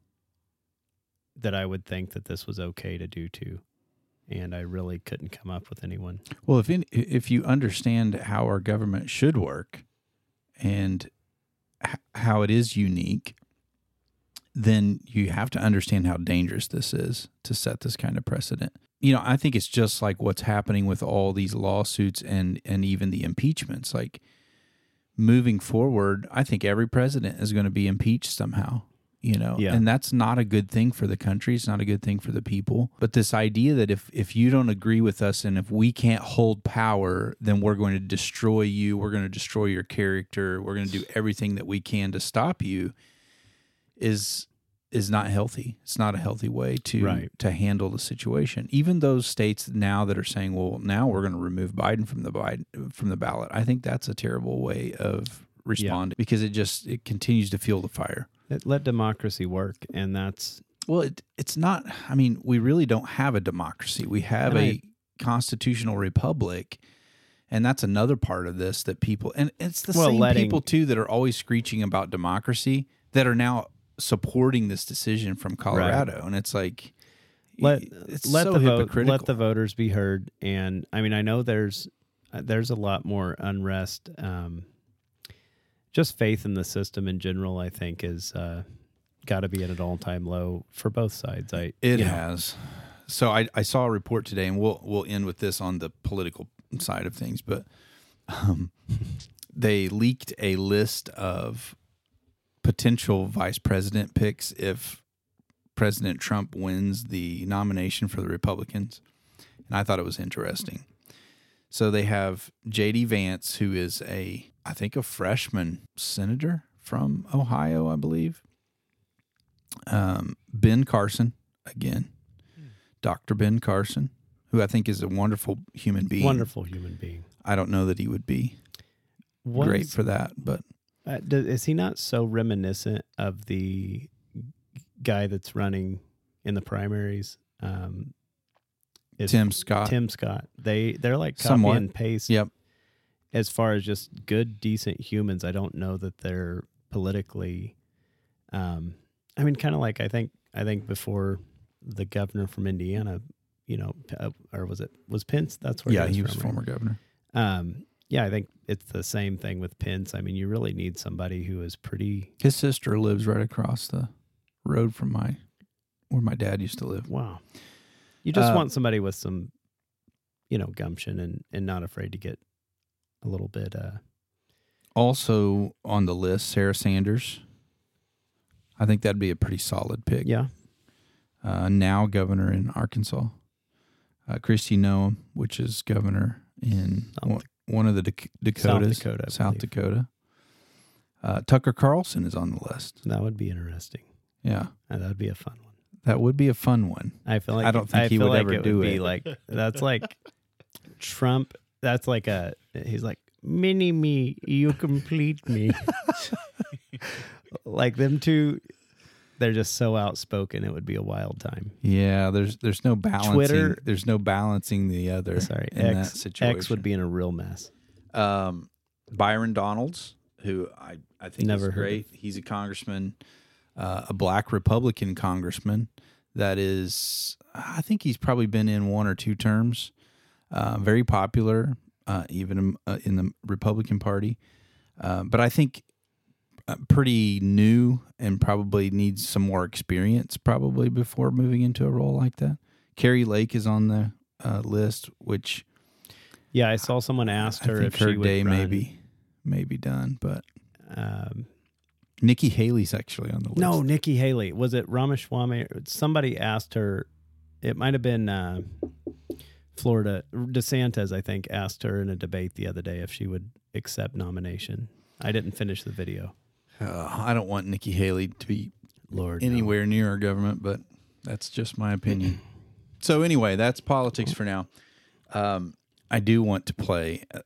that I would think that this was okay to do to, and I really couldn't come up with anyone. Well, if in, if you understand how our government should work and h- how it is unique, then you have to understand how dangerous this is to set this kind of precedent. You know, I think it's just like what's happening with all these lawsuits and and even the impeachments. Like moving forward, I think every president is going to be impeached somehow. You know, Yeah. and that's not a good thing for the country. It's not a good thing for the people. But this idea that if if you don't agree with us and if we can't hold power, then we're going to destroy you. We're going to destroy your character. We're going to do everything that we can to stop you. Is is not healthy. It's not a healthy way to Right. to handle the situation. Even those states now that are saying, "Well, now we're going to remove Biden from the Biden from the ballot," I think that's a terrible way of responding because it just it continues to fuel the fire. Let, let democracy work, and that's Well, it, it's not. I mean, we really don't have a democracy. We have And a I- constitutional republic, and that's another part of this that people and it's the Well, same letting- people too that are always screeching about democracy that are now supporting this decision from Colorado, and it's like let it's let so the vote let the voters be heard and i mean i know there's uh, there's a lot more unrest um just faith in the system in general i think is uh got to be at an all-time low for both sides i It you know, has. So I, I saw a report today, and we'll we'll end with this on the political side of things, but um, (laughs) they leaked a list of potential vice president picks if President Trump wins the nomination for the Republicans, and I thought it was interesting. So they have J.D. Vance, who is a I think a freshman senator from Ohio, I believe. Um, ben Carson again, Dr. Ben Carson, who I think is a wonderful human being. wonderful human being I don't know that he would be great for that, but uh, do- is he not so reminiscent of the guy that's running in the primaries um Tim Scott. Tim Scott. They they're like copy Somewhat. and paste. Yep. As far as just good, decent humans, I don't know that they're politically um, I mean, kind of like I think I think before the governor from Indiana, you know, uh, or was it was Pence? That's where yeah, he he was was from, right? former governor. Um, yeah, I think it's the same thing with Pence. I mean, you really need somebody who is pretty His sister lives right across the road from my where my dad used to live. wow. You just Uh, want somebody with some, you know, gumption and and not afraid to get a little bit. uh Also on the list, Sarah Sanders. I think that'd be a pretty solid pick. Yeah, Uh, now governor in Arkansas. Uh, Kristi Noem, which is governor in South one, one of the Dak- Dakotas, Dakota, I South believe. Dakota. Uh, Tucker Carlson is on the list. that would be interesting. Yeah, Uh, that would be a fun one. that would be a fun one. I feel like I don't think he feel would like ever it do would Be it. like that's like (laughs) Trump. That's like a. He's like mini me. You complete me. (laughs) like them two, they're just so outspoken. It would be a wild time. Yeah, there's there's no balancing. Twitter- there's no balancing the other. Sorry, in that X situation. X would be in a real mess. um, Byron Donalds, who I, I think Never is great. He's a congressman, uh, a black Republican congressman that is, I think he's probably been in one or two terms. Uh, very popular, uh, even in, uh, in the Republican Party. Uh, but I think uh, pretty new and probably needs some more experience probably before moving into a role like that. Kari Lake is on the uh, list, which Yeah, I saw someone asked her if her she would day run, maybe maybe done, but Um, Nikki Haley's actually on the list. no, Nikki Haley. Was it Ramaswamy? Somebody asked her. It might have been uh, Florida. DeSantis, I think, asked her in a debate the other day if she would accept nomination. I didn't finish the video. Uh, I don't want Nikki Haley to be Lord, no. anywhere near our government, but that's just my opinion. so anyway, that's politics for now. Um, I do want to play, uh,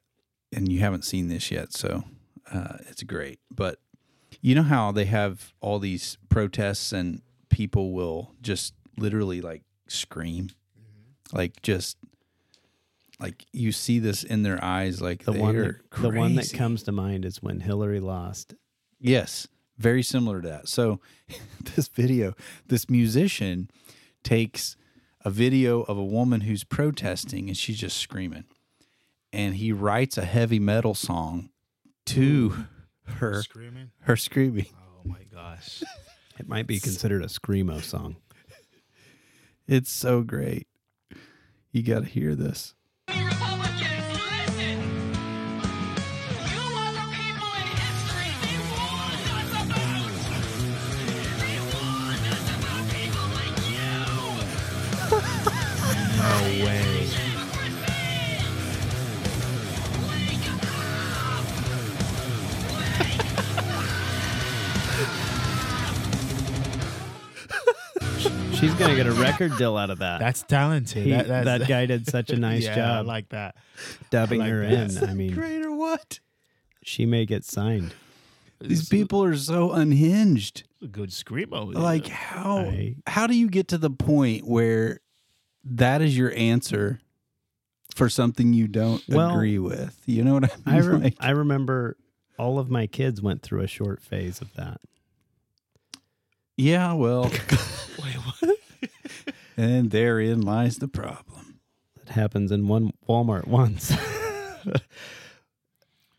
and you haven't seen this yet, so uh, it's great. But you know how they have all these protests, and people will just literally like scream, like just like you see this in their eyes, like the one that, they're the one that comes to mind is when Hillary lost. Yes, very similar to that. So, (laughs) this video, this musician takes a video of a woman who's protesting and she's just screaming. And he writes a heavy metal song to her Screaming. her screaming. Oh my gosh. (laughs) It might be considered a screamo song. It's so great. You got to hear this. Gonna get a record deal out of that. That's talented. He- that, that's, that guy did such a (laughs) nice yeah, job I like that. dubbing like her that. in. I mean, Great or what? she may get signed. These people are so unhinged. a good screamo. Like how I- how do you get to the point where that is your answer for something you don't Well, agree with? You know what I I mean? re- Like- I remember all of my kids went through a short phase of that. Yeah, well, (laughs) (laughs) Wait, what? And therein lies the problem. It happens in one Walmart once. (laughs)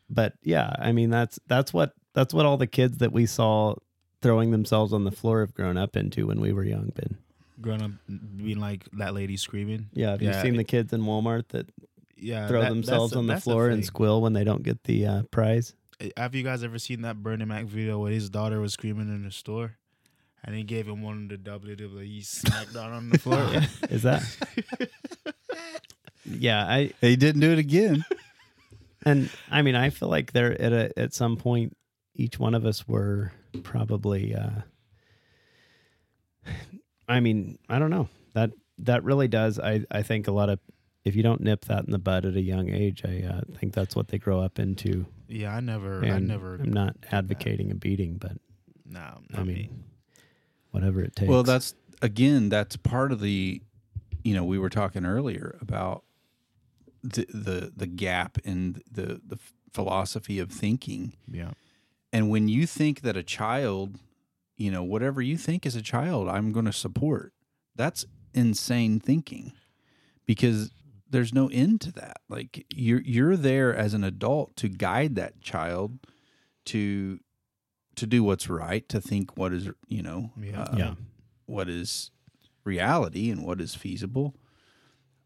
but yeah, I mean that's that's what that's what all the kids that we saw throwing themselves on the floor have grown up into when we were young. Ben, Grown up being like that lady screaming. yeah, have you Yeah, seen the kids in Walmart that Yeah. throw that- themselves on the floor and thing. squill when they don't get the uh, prize? Have you guys ever seen that Bernie Mac video where his daughter was screaming in the store? And he gave him one of the WWE SmackDown on the floor. (laughs) Is that? (laughs) yeah, I He didn't do it again. and I mean I feel like there at a, at some point each one of us were probably uh I mean, I don't know. That that really does I I think a lot of if you don't nip that in the bud at a young age, I uh, think that's what they grow up into. yeah, I never, I never. I'm not advocating a beating, but no, not I me. Whatever it takes. Well, that's again, that's part of the, you know, we were talking earlier about the the, the gap in the the philosophy of thinking. Yeah. And when you think that a child, you know, whatever you think as a child, I'm going to support. That's insane thinking because there's no end to that. Like you're you're there as an adult to guide that child to to do what's right, to think what is, you know, Yeah. uh, Yeah. what is reality and what is feasible.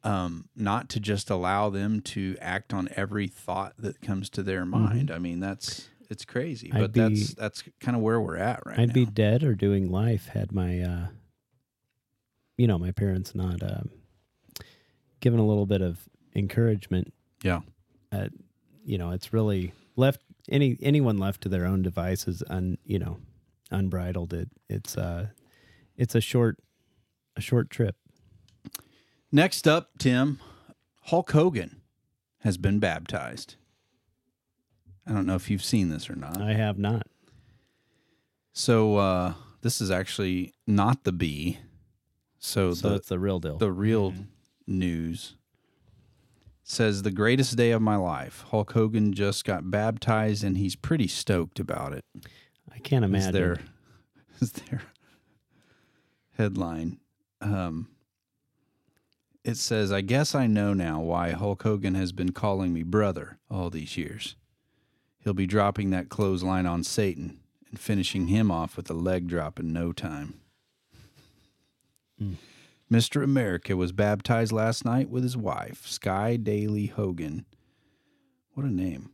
Um, not to just allow them to act on every thought that comes to their mind. I mean, that's it's crazy, Mm-hmm. I'd but that's be- that's kind of where we're at right I'd now. be dead or doing life had my, uh, you know, my parents not um, given a little bit of encouragement. yeah, Uh, you know, it's really left any anyone left to their own devices, un you know, unbridled. It it's uh, it's a short a short trip. Next up, Tim, Hulk Hogan has been baptized. I don't know if you've seen this or not. I have not. So uh, this is actually not the Bee. So, So the it's the real deal. the real news says the greatest day of my life. Hulk Hogan just got baptized and he's pretty stoked about it. I can't imagine. their (laughs) is their headline. Um, it says, "I guess I know now why Hulk Hogan has been calling me brother all these years. He'll be dropping that clothesline on Satan and finishing him off with a leg drop in no time." Mr. America was baptized last night with his wife, Sky Daily Hogan. What a name.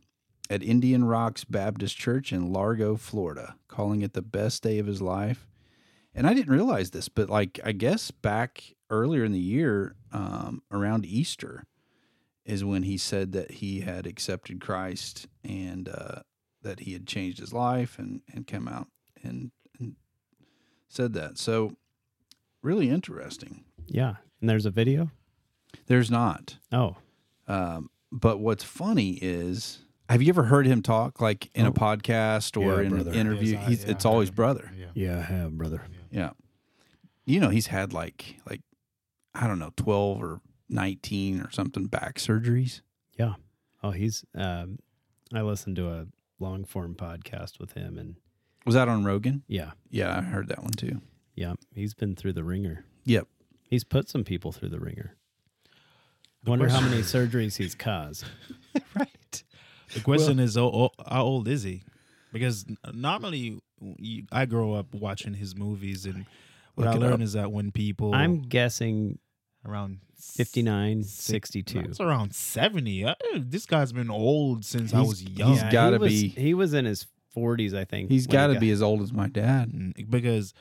At Indian Rocks Baptist Church in Largo, Florida, calling it the best day of his life. And I didn't realize this, but like, I guess back earlier in the year, um, around Easter, is when he said that he had accepted Christ and uh, that he had changed his life and, and come out and, and said that. So, really interesting. yeah, and there's a video. There's not. Oh, Um, but what's funny is, have you ever heard him talk like in a Oh. podcast or Yeah, in brother. an interview? Yes, I- he's, yeah, it's I always have. brother. Yeah. yeah, I have, brother. Yeah. You know, he's had like like I don't know, twelve or nineteen or something back surgeries. Yeah. Oh, he's. Um, I listened to a long form podcast with him, and Was that on Rogan? yeah, Yeah, I heard that one too. Yeah, he's been through the ringer. Yep. He's put some people through the ringer. Wonder how many surgeries he's caused. (laughs) right. The question is, oh, oh, how old is he? Because normally you, I grow up watching his movies, and what I it learned up. is that when people I'm guessing around s- 59, 62. That's around seventy. Uh, this guy's been old since I was young. he's gotta he was, be- He was in his 40s, I think. He's when he got to got- be as old as my dad. Mm, because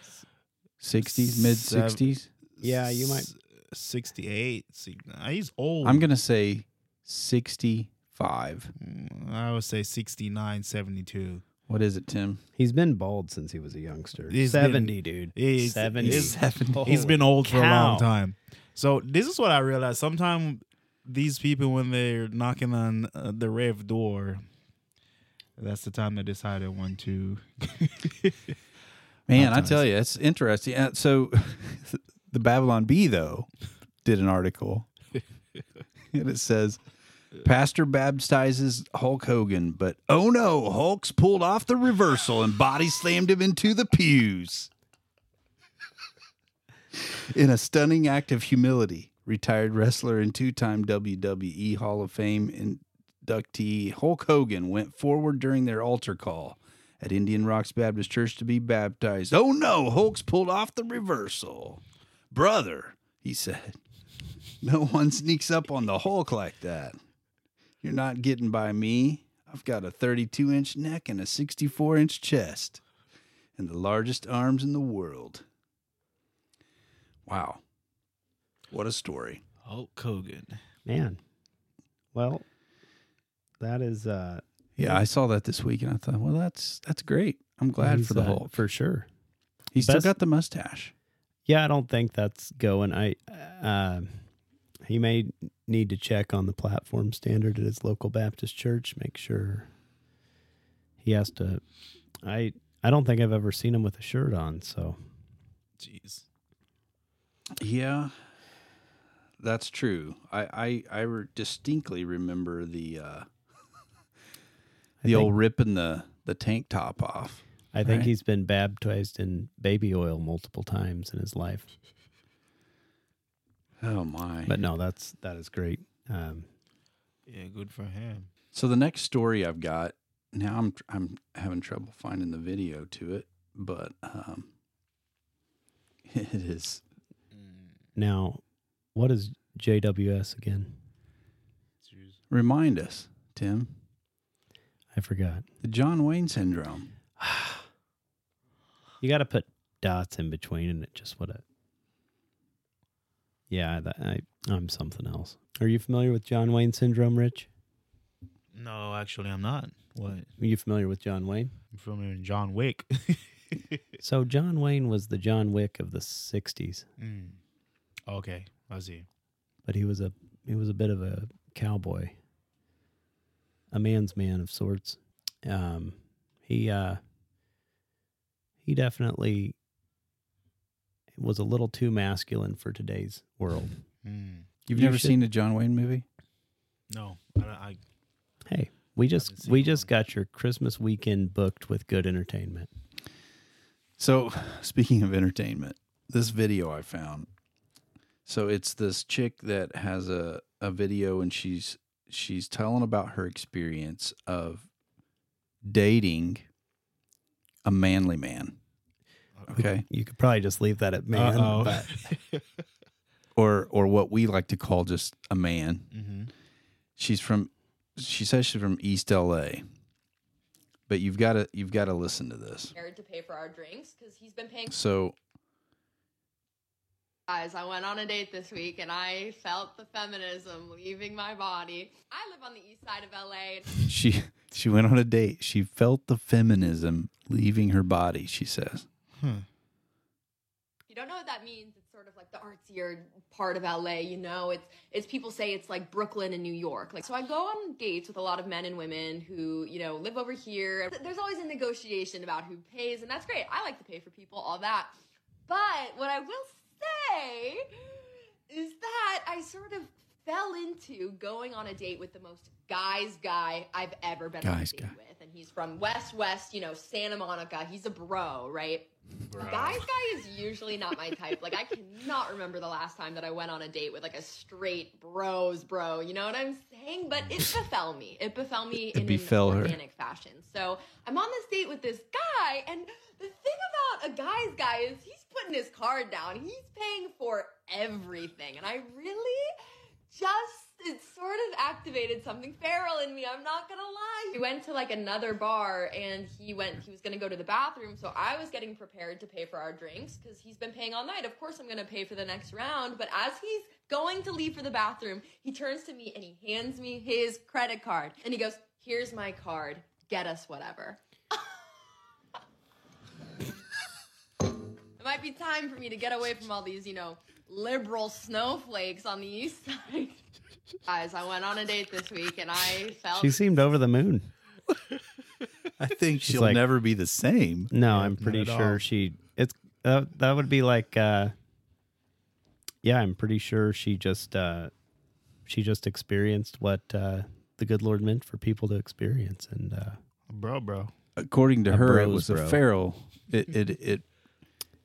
Sixties, mid 60s. Yeah, you might- sixty-eight. Uh, he's old. I'm gonna say sixty-five. Mm, I would say 69, 72. What is it, Tim? He's been bald since he was a youngster. He's been- 70, dude. He's- 70. he's- Oh, He's been old for a long time. So this is what I realized. Sometimes these people, when they're knocking on uh, the rev door, that's the time they decided want to. (laughs) Man, I tell you, it's interesting. Uh, so, (laughs) the Babylon Bee though did an article, (laughs) and it says, "Pastor baptizes Hulk Hogan, but oh no, Hulk's pulled off the reversal and body slammed him into the pews." In a stunning act of humility, retired wrestler and two-time WWE Hall of Fame inductee Hulk Hogan went forward during their altar call at Indian Rocks Baptist Church to be baptized. Oh no, Hulk's pulled off the reversal. Brother, he said, no one sneaks up on the Hulk like that. You're not getting by me. I've got a 32 inch neck and a 64 inch chest and the largest arms in the world. Wow. What a story. Hulk Hogan. Man. Well, that is uh Yeah, I saw that this week and I thought, well, that's that's great. I'm glad he's, for the uh, Hulk. For sure. He's still got the mustache. Yeah, I don't think that's going. I uh, he may need to check on the platform standard at his local Baptist church. Make sure he has to. I I don't think I've ever seen him with a shirt on. So Jeez. Yeah, that's true. I I, I distinctly remember the uh, the think, old ripping the the tank top off. I think Right. he's been baptized in baby oil multiple times in his life. Oh my! But no, that's that is great. Um, Yeah, good for him. So the next story I've got now, I'm I'm having trouble finding the video to it, but um, (laughs) it is now, what is JWS again? remind us, Tim, I forgot. the John Wayne syndrome. (sighs) You got to put dots in between, and it just would have. Yeah, that, I I'm something else. Are you familiar with John Wayne syndrome, Rich? No, actually, I'm not. What? Are you familiar with John Wayne? I'm familiar with John Wick. (laughs) So John Wayne was the John Wick of the '60s, mm. Okay, I see. but he was a he was a bit of a cowboy, a man's man of sorts. Um, he uh, he definitely was a little too masculine for today's world. (laughs) Mm. You've You never should- seen a John Wayne movie? No, I, I Hey, we just we just one. got your Christmas weekend booked with good entertainment. So, (laughs) speaking of entertainment, this video I found. So it's this chick that has a, a video and she's she's telling about her experience of dating a manly man. Okay. You could probably just leave that at man, Uh-oh. but (laughs) Or or what we like to call just a man. mm-hmm. She's from she says she's from East LA. But you've got to you've got to listen to this. prepared to pay for our drinks because he's been paying. So Guys, I went on a date this week and I felt the feminism leaving my body. I live on the east side of LA. she she went on a date. She felt the feminism leaving her body, she says. If you don't know what that means, it's sort of like the artsier part of LA, you know? It's it's people say it's like Brooklyn and New York. Like so I go on dates with a lot of men and women who, you know, live over here. There's always a negotiation about who pays, and that's great. I like to pay for people, all that. But what I will say is that I sort of fell into going on a date with the most guys guy I've ever been on a Guys date guy. with. And he's from West West, you know, Santa Monica. He's a bro, right? Guys guy is usually not my type. Like I cannot remember the last time that I went on a date with like a straight bros bro. You know what I'm saying? But it befell me. It befell me It in befell an her. organic fashion. So I'm on this date with this guy, and the thing about a guy's guy is he's putting his card down. He's paying for everything, and I really just it sort of activated something feral in me. I'm not gonna lie. We went to like another bar and he went he was gonna go to the bathroom, so I was getting prepared to pay for our drinks because he's been paying all night. Of course I'm gonna pay for the next round. But as he's going to leave for the bathroom, he turns to me and he hands me his credit card and he goes, Here's my card. Get us whatever. It might be time for me to get away from all these, you know, liberal snowflakes on the east side. Guys, I went on a date this week and I felt she seemed over the moon. I think she'll like- never be the same. No, I'm not pretty at sure all. she. It's uh, that would be like. uh Yeah, I'm pretty sure she just uh she just experienced what uh the good Lord meant for people to experience, and uh bro, bro. According to A her, it bros was a bro. feral. It it it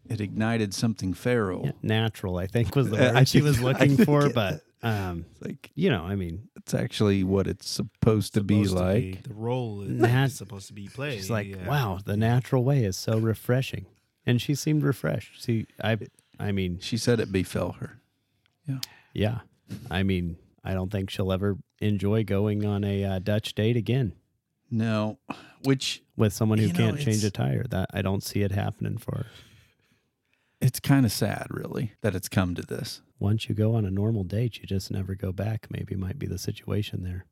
it ignited something feral. yeah, natural, I think, was the Uh, word I she was think- (laughs) I looking for. it- But um, like you know, I mean, it's actually what it's supposed to be Supposed to like. be- the role is Nat- supposed to be (laughs) played. she's like, yeah. wow, the natural way is so refreshing, and she seemed refreshed. See, I, I mean, She said it befell her. yeah, yeah. I mean, I don't think she'll ever enjoy going on a uh, Dutch date again. No, which with someone who can't change a tire. That I don't see it happening for her. It's kind of sad, really, that it's come to this. Once you go on a normal date, you just never go back. Maybe might be the situation there.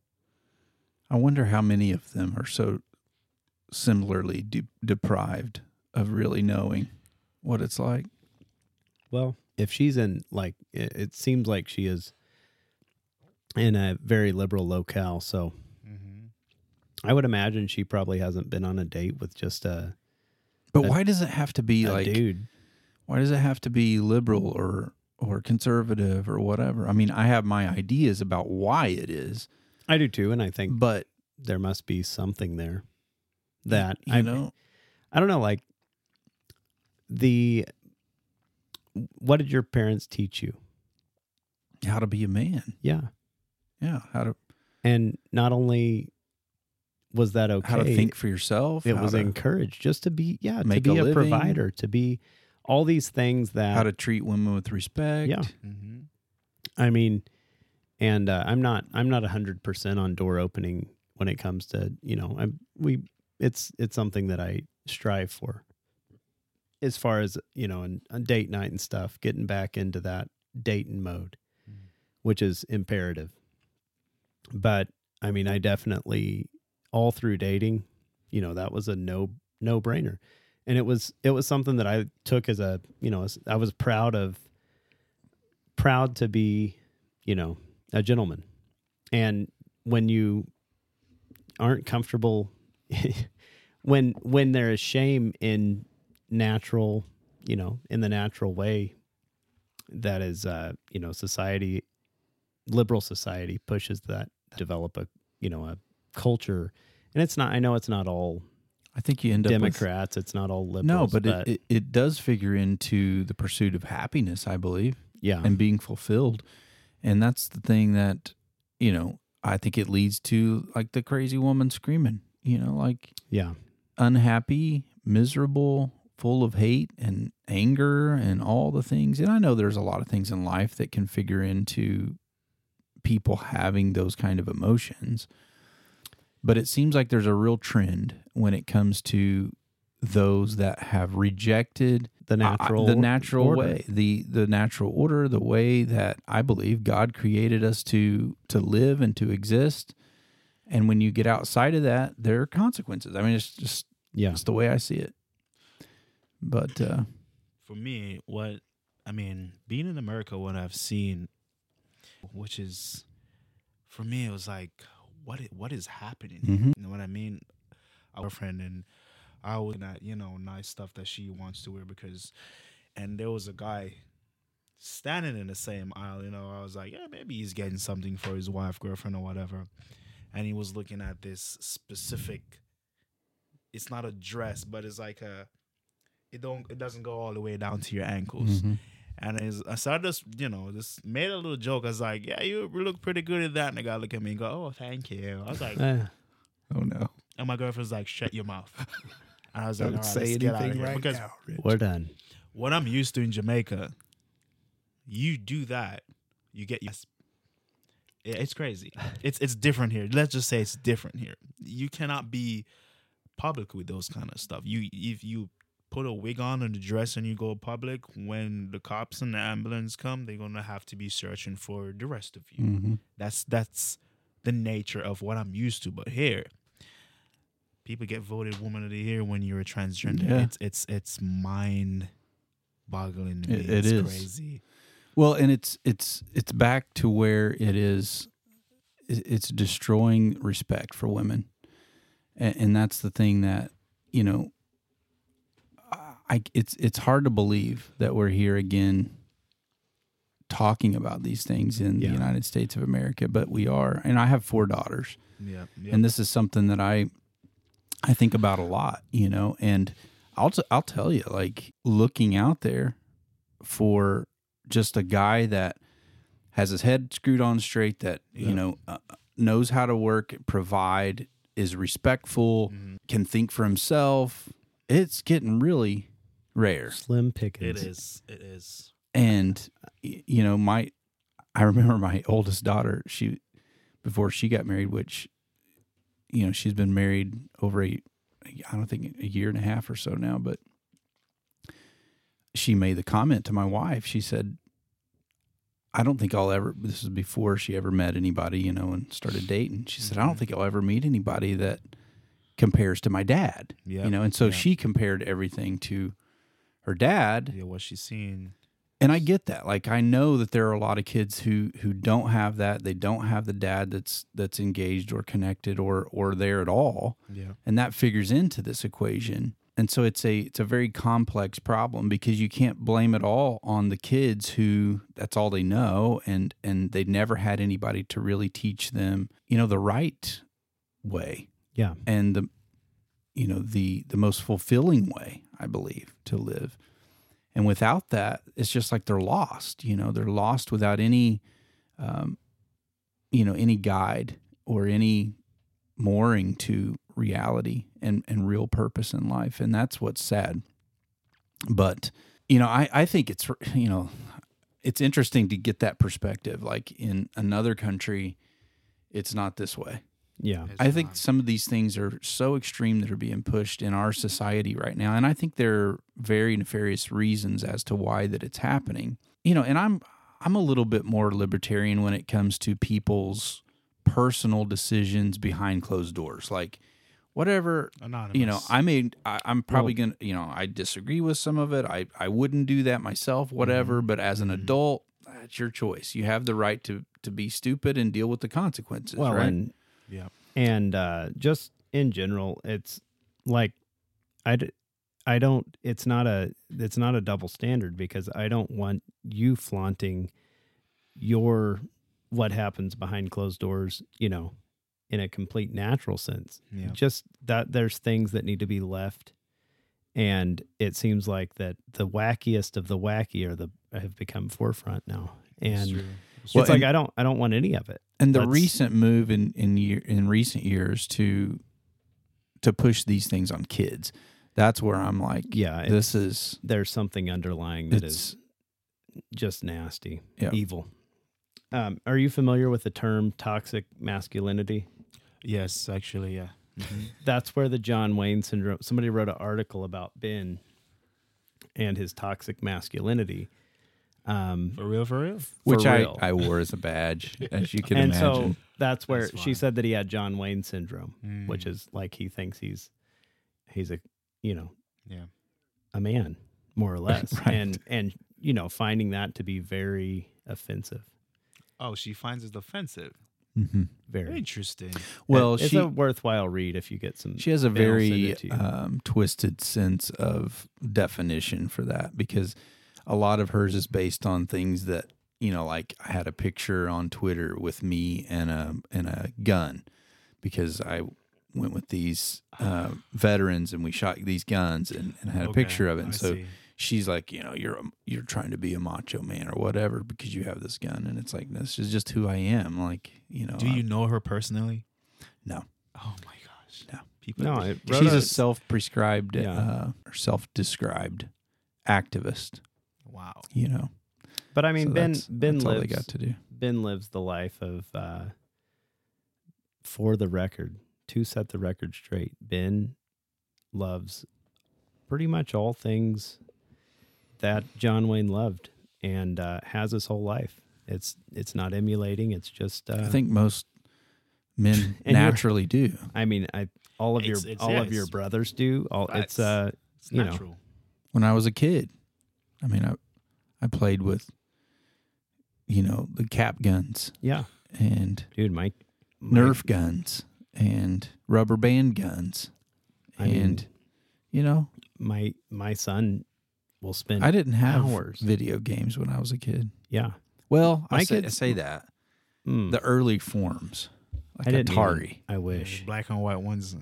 I wonder how many of them are so similarly de- deprived of really knowing what it's like. Well, if she's in like it, it seems like she is in a very liberal locale, so Mhm. I would imagine she probably hasn't been on a date with just a, But A- why does it have to be a like? dude. Why does it have to be liberal or or conservative or whatever? I mean, I have my ideas about why it is, I do too, and I think but there must be something there that you I know, I don't know, like the what did your parents teach you? How to be a man. Yeah. Yeah. How to And not only was that okay, how to think for yourself. it was to, encouraged just to be yeah, to be a living. provider, to be all these things that how to treat women with respect. Yeah. Mm-hmm. I mean, and uh, I'm not I'm not hundred percent on door opening when it comes to you know I'm we it's it's something that I strive for. As far as you know, and on date night and stuff, getting back into that dating mode, which is imperative. But I mean, I definitely all through dating, you know, that was a no no brainer, and it was it was something that I took as a you know I was proud of proud to be, you know, a gentleman. And when you aren't comfortable (laughs) when when there is shame in natural, you know, in the natural way that is uh, you know, society liberal society pushes that develop a, you know, a culture. And it's not I know it's not all I think you end up with Democrats, it's not all liberals. no, but, it, it it does figure into the pursuit of happiness, I believe. yeah. and being fulfilled. And that's the thing that, you know, I think it leads to like the crazy woman screaming, you know, like yeah. unhappy, miserable, full of hate and anger and all the things. And I know there's a lot of things in life that can figure into people having those kind of emotions. But it seems like there's a real trend when it comes to those that have rejected The I- natural the natural order. way the the natural order the way that i believe god created us to to live and to exist and when you get outside of that there are consequences i mean it's just Yeah. it's the way i see it but uh for me, what I mean, being in America, what I've seen, which is for me, it was like, what i- what is happening? Mhm. You know what I mean? Our friend and I was at you know nice stuff that she wants to wear because, and there was a guy standing in the same aisle. You know, I was like, yeah, maybe he's getting something for his wife, girlfriend, or whatever, and he was looking at this specific. It's not a dress, but it's like a it don't it doesn't go all the way down to your ankles. mhm. And is so I just you know just made a little joke. I was like, yeah, you look pretty good at that. And the guy look at me and go, oh, thank you. I was like, oh no and my girlfriend's like, shut your mouth. And I was like, don't all right, say let's get out of anything here. right because now we're done. what I'm used to in Jamaica, you do that, you get yes. Yeah, It's crazy. (sighs) It's it's different here. Let's just say it's different here. You cannot be public with those kind of stuff. You if you put a wig on and a dress and you go public, when the cops and the ambulance come, they're gonna have to be searching for the rest of you. Mhm. That's that's the nature of what I'm used to. But here, people get voted woman of the year when you're a transgender. Yeah. It's it's it's mind boggling to me. It- it it's is. crazy. well and it's it's it's back to where it is it's destroying respect for women and, and that's the thing that you know I it's it's hard to believe that we're here again talking about these things in Yeah. the United States of America, but we are. And I have four daughters, Yeah. and this is something that I I think about a lot, you know. And I'll t- I'll tell you, like looking out there for just a guy that has his head screwed on straight, that Yeah. you know uh, knows how to work, provide, is respectful, Mm-hmm. can think for himself. It's getting really rare Slim pickings. It is. It is. and you know my i remember my oldest daughter she before she got married which you know she's been married over a i don't think a year and a half or so now but she made the comment to my wife she said i don't think i'll ever this is before she ever met anybody you know and started dating she said i don't Mhm. think i'll ever meet anybody that compares to my dad Yeah. you know and so yeah. she compared everything to her dad Yeah, what she's seeing. and I get that. Like I know that there are a lot of kids who who don't have that. They don't have the dad that's that's engaged or connected or or there at all. Yeah. And that figures into this equation. And so it's a it's a very complex problem because you can't blame it all on the kids who that's all they know and and they never had anybody to really teach them, you know, the right way Yeah. and the you know the the most fulfilling way I believe to live. And without that, it's just like they're lost. You know, they're lost without any, um, you know, any guide or any mooring to reality and and real purpose in life. And that's what's sad. But you know, I I think it's you know, it's interesting to get that perspective. Like in another country, it's not this way. Yeah. I think not. some of these things are so extreme that are being pushed in our society right now, and I think there are very nefarious reasons as to why that it's happening. You know, and I'm I'm a little bit more libertarian when it comes to people's personal decisions behind closed doors, like whatever Anonymous. you know i made I, i'm probably gonna you know i disagree with some of it i i wouldn't do that myself whatever mm-hmm. but as an mm-hmm. adult that's your choice you have the right to to be stupid and deal with the consequences Well, right and Yeah. and uh, just in general, it's like I, d- I don't. It's not a. It's not a double standard because I don't want you flaunting your what happens behind closed doors. You know, in a complete natural sense. Yeah. Just that there's things that need to be left, and it seems like that the wackiest of the wacky are the have become forefront now, and true. it's Well, like and- I don't. I don't want any of it. And the Let's- recent move in in year in recent years to to push these things on kids that's where i'm like Yeah, this is there's something underlying that is just nasty, Yeah. evil. Um, are you familiar with the term toxic masculinity? Yes, actually, yeah. That's where the John Wayne syndrome. Somebody wrote an article about Ben and his toxic masculinity. Um, For real, for real. which real. I, I wore as a badge (laughs) as you can and imagine so that's where That's she said that he had John Wayne syndrome, Mm. which is like he thinks he's he's a you know Yeah. a man more or (laughs) less, Right. and and you know finding that to be very offensive, Oh, she finds it offensive. Mm-hmm. very Interesting. well it's she a worthwhile read if you get some. she has a Ben will send very it to you. um, twisted sense of definition for that because a lot of hers is based on things that you know like i had a picture on twitter with me and a and a gun because i went with these uh, veterans and we shot these guns and, and I had a Okay, picture of it and I so see. she's like you know you're a, you're trying to be a macho man or whatever because you have this gun and it's like this is just who i am like you know Do I'm- you know her personally? no Oh my gosh. No. People. no, are- I wrote she's a a- self-prescribed Yeah. uh, or self-described activist wow. you know but I mean So Ben that's- Ben that's all they lives got to do Ben lives the life of uh, for the record to set the record straight. Ben loves pretty much all things that John Wayne loved and uh, has his whole life. It's it's not emulating. It's just uh, i think most men (laughs) naturally do I mean I all of your It's- it's- all yeah, of your brothers do. All it's facts. uh It's you know. natural. when i was a kid i mean i i played with you know the cap guns yeah, and dude. My, my nerf guns and rubber band guns I mean, and you know my my son will spend i didn't have hours. video games when i was a kid yeah. well i My say, kids- say that Mm. the early forms like I didn't atari even- I wish. Black and white ones.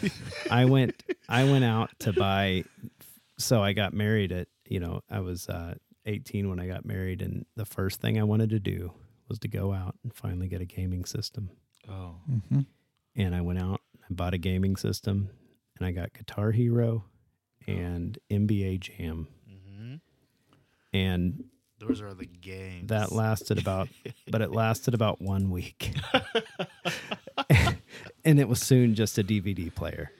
(laughs) I went I went out to buy so I got married at you know I was uh, 18 when I got married and the first thing I wanted to do was to go out and finally get a gaming system oh. hmm and I went out I bought a gaming system and I got Guitar Hero and NBA Jam hmm and Those are the games. that lasted about (laughs) but it lasted about 1 week (laughs) and it was soon just a DVD player.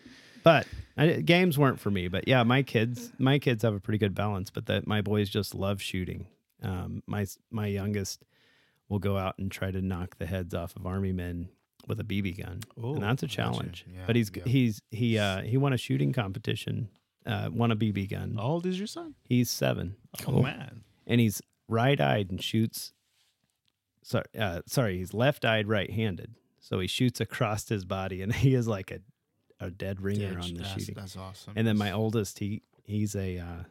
But I, games weren't for me. But yeah, my kids, my kids have a pretty good balance. But that my boys just love shooting. Um, my my youngest will go out and try to knock the heads off of army men with a BB gun, Ooh, and that's a challenge. Yeah, but he's yeah. he's he uh, he won a shooting competition, uh, won a BB gun. How old is your son? He's seven, Oh man. and he's right eyed and shoots. Sorry, uh, sorry, he's left eyed, right handed. So he shoots across his body, and (laughs) he is like a a dead ringer Yeah, on the that's, shooting. That's awesome. And then my oldest, he he's a uh,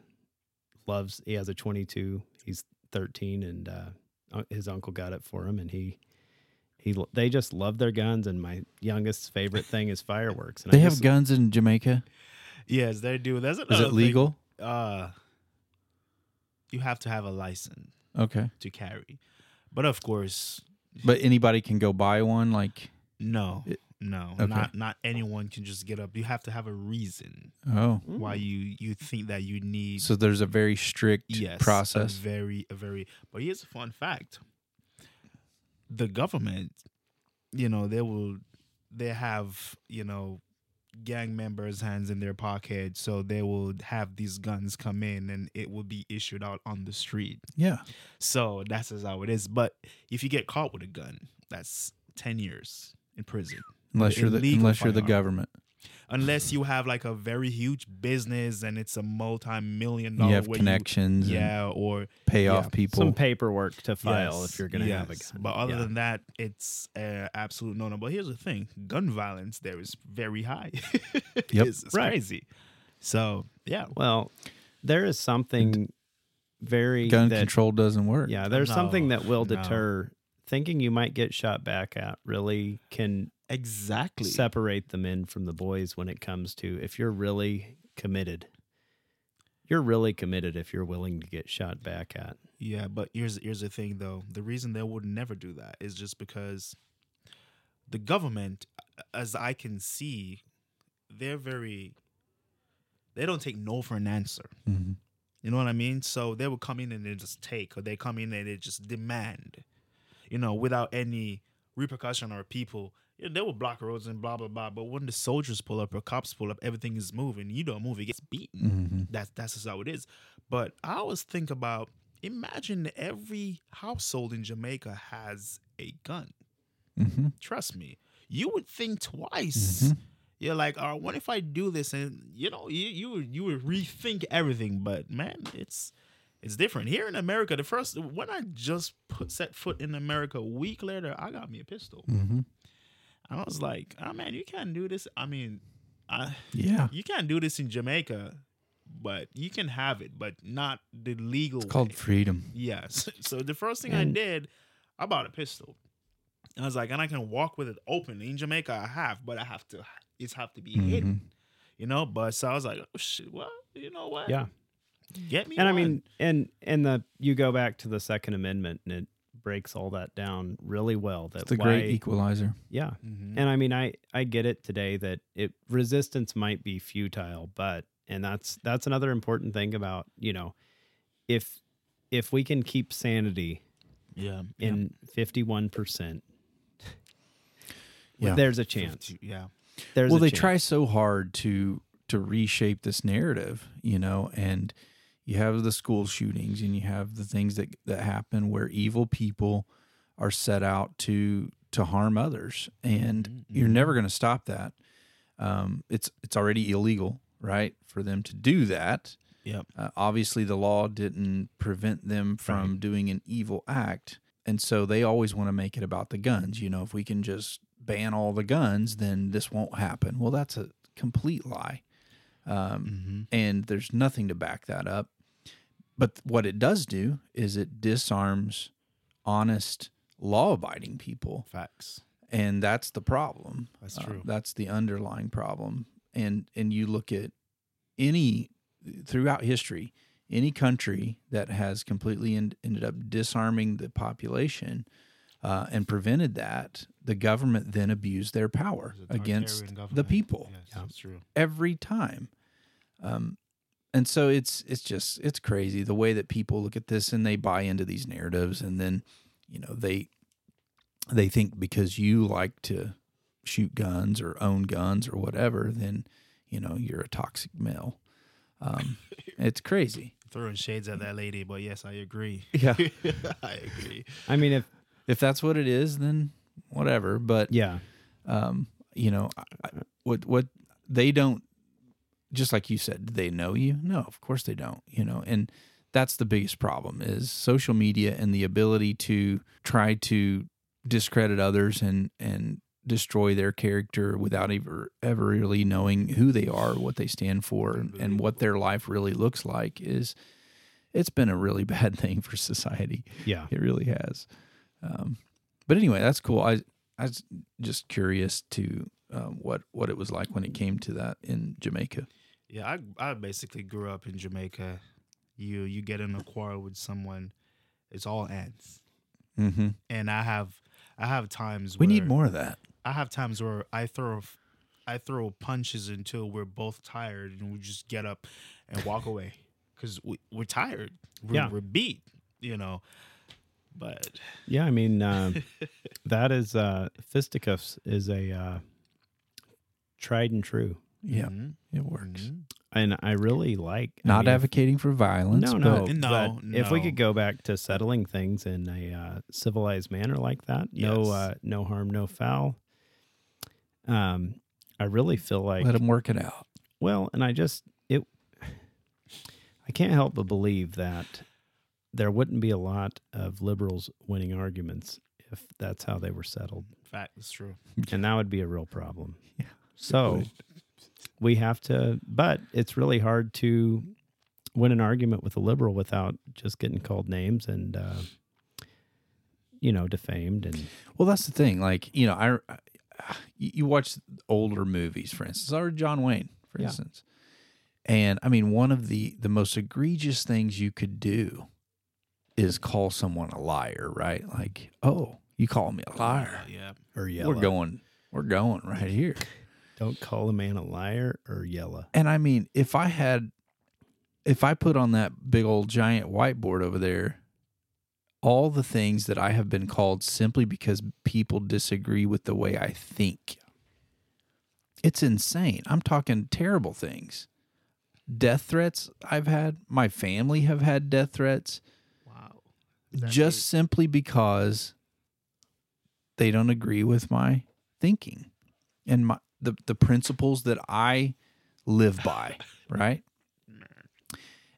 loves. He has a twenty two. He's thirteen, and uh, his uncle got it for him, and he He they just love their guns, and my youngest's favorite thing is fireworks. And They I have just- guns in Jamaica. Yes, they do. That's Is another it thing. legal? Uh, you have to have a license Okay. to carry, but of course, But anybody can go buy one. Like, no, It- no, okay. not not anyone can just get up. You have to have a reason oh, why mm. you you think that you need so there's a very strict yes process. A very a very. But here's a fun fact: the government, you know, they will they have you know gang members' hands in their pocket, so they will have these guns come in and it will be issued out on the street. yeah. So that's just how it is. But if you get caught with a gun, that's ten years in prison. Unless you're the Illegal unless you're the firearm. government. Unless you have like a very huge business and it's a multi-million dollar You have where connections. and yeah, or pay yeah. off people. some paperwork to file Yes, if you're going to have a gun. But other Yeah. than that, it's uh, absolute no no. But here's the thing: gun violence there is very high. (laughs) Yep. it's, it's Right. crazy. So yeah, well, there is something very Gun that, control doesn't work. Yeah, there's something that will no. deter. Thinking you might get shot back at really can exactly. separate the men from the boys when it comes to if you're really committed. You're really committed if you're willing to get shot back at. Yeah, but here's here's the thing though. The reason they would never do that is just because the government, as I can see, they're very they don't take no for an answer. Mhm. You know what I mean? So they will come in and they just take, or they come in and they just demand, you know, without any repercussion or people. Yeah, they will block roads and blah blah blah. But when the soldiers pull up or cops pull up, everything is moving. You don't move, it gets beaten. Mhm. That's that's just how it is. But I always think about imagine every household in Jamaica has a gun. Mhm. Trust me, you would think twice. Mhm. You're like, oh, what if I do this? And you know, you you would- you would rethink everything. But man, it's it's different here in America. The first when I just put set foot in America, a week later, I got me a pistol. Mhm. I was like, oh man, you can't do this. I mean, I Yeah. you can't do this in Jamaica, but you can have it, but not the legal. It's called way. freedom. Yes. (laughs) So the first thing And- I did, I bought a pistol. I was like, and I can walk with it open. In Jamaica, I have, but I have to. It's have to be Mm-hmm. hidden, you know. But so I was like, oh shit. Well, you know what? Yeah. Get me. And I mean, and and the you go back to the Second Amendment and it breaks all that down really well. That's a great equalizer. yeah. Mhm. And I mean, I I get it today that it resistance might be futile, but and that's that's another important thing about you know, if if we can keep sanity yeah, in fifty one percent, Yeah. there's a chance. Yeah. There's well, a they chance. try so hard to to reshape this narrative, you know, and you have the school shootings and you have the things that that happen where evil people are set out to to harm others, and you're never going to stop that. Um, it's it's already illegal, right, for them to do that. Yep. Uh, obviously, the law didn't prevent them from doing an evil act. And so they always want to make it about the guns. You know, if we can just ban all the guns, then this won't happen. Well, that's a complete lie. Um, And there's nothing to back that up. But what it does do is it disarms honest, law abiding people Facts. and that's the problem. That's Uh, true. that's the underlying problem. And and you look at any throughout history, any country that has completely en- ended up disarming the population uh, and prevented that, the government then abused their power It was a against the people Yes, that's true. every time. Um, and so it's it's just it's crazy the way that people look at this and they buy into these narratives and then you know they they think because you like to shoot guns or own guns or whatever then you know you're a toxic male. Um, (laughs) it's crazy. Throwing shades at that lady, but yes, I agree. (laughs) Yeah. (laughs) I agree. I mean, if If that's what it is, then whatever. But yeah, um, you know, I, I- what what they don't, just like you said, do they know you? No, of course they don't. You know, and that's the biggest problem is social media and the ability to try to discredit others and and destroy their character without ever ever really knowing who they are, what they stand for, and, and what their life really looks like is. It's been a really (laughs) bad thing for society. yeah. It really has. Um, but anyway, that's cool. I I was just curious to um, what what it was like when it came to that in Jamaica. Yeah, I I basically grew up in Jamaica. You you get in a quarrel with someone, it's all ends. Mm-hmm. And I have I have times where We need more of that. I have times where I throw I throw punches until we're both tired and we just get up and walk (laughs) away because we, we're tired. We're, Yeah. we're beat, you know. But Yeah, I mean uh, (laughs) that is uh, fisticuffs is a uh, tried and true, Yeah, Mhm. it works. Mhm. and I really like I Not mean, advocating for violence. No, no, but No, but If we could go back to settling things in a uh, civilized manner like that, no, uh, no harm, no foul. Um, I really feel like let them work it out. well, and I just it. I can't help but believe that there wouldn't be a lot of liberals winning arguments if that's how they were settled, fact, it's true. and that would be a real problem. Yeah, So would. We have to, but it's really hard to win an argument with a liberal without just getting called names and, uh, you know, defamed. And Well, that's the thing. Like you know, I, I you you watch older movies, for instance, or John Wayne, for Yeah. instance, and I mean, one of the the most egregious things you could do is call someone a liar, right? Like, oh, you call me a liar. Yeah. or yellow. We're going, we're going right here. Don't call a man a liar or yellow. And I mean, if I had, if I put on that big old giant whiteboard over there, all the things that I have been called simply because people disagree with the way I think, it's insane. I'm talking terrible things. Death threats I've had. My family have had death threats Wow. just simply because they don't agree with my thinking and my the, the principles that I live by, (laughs) right?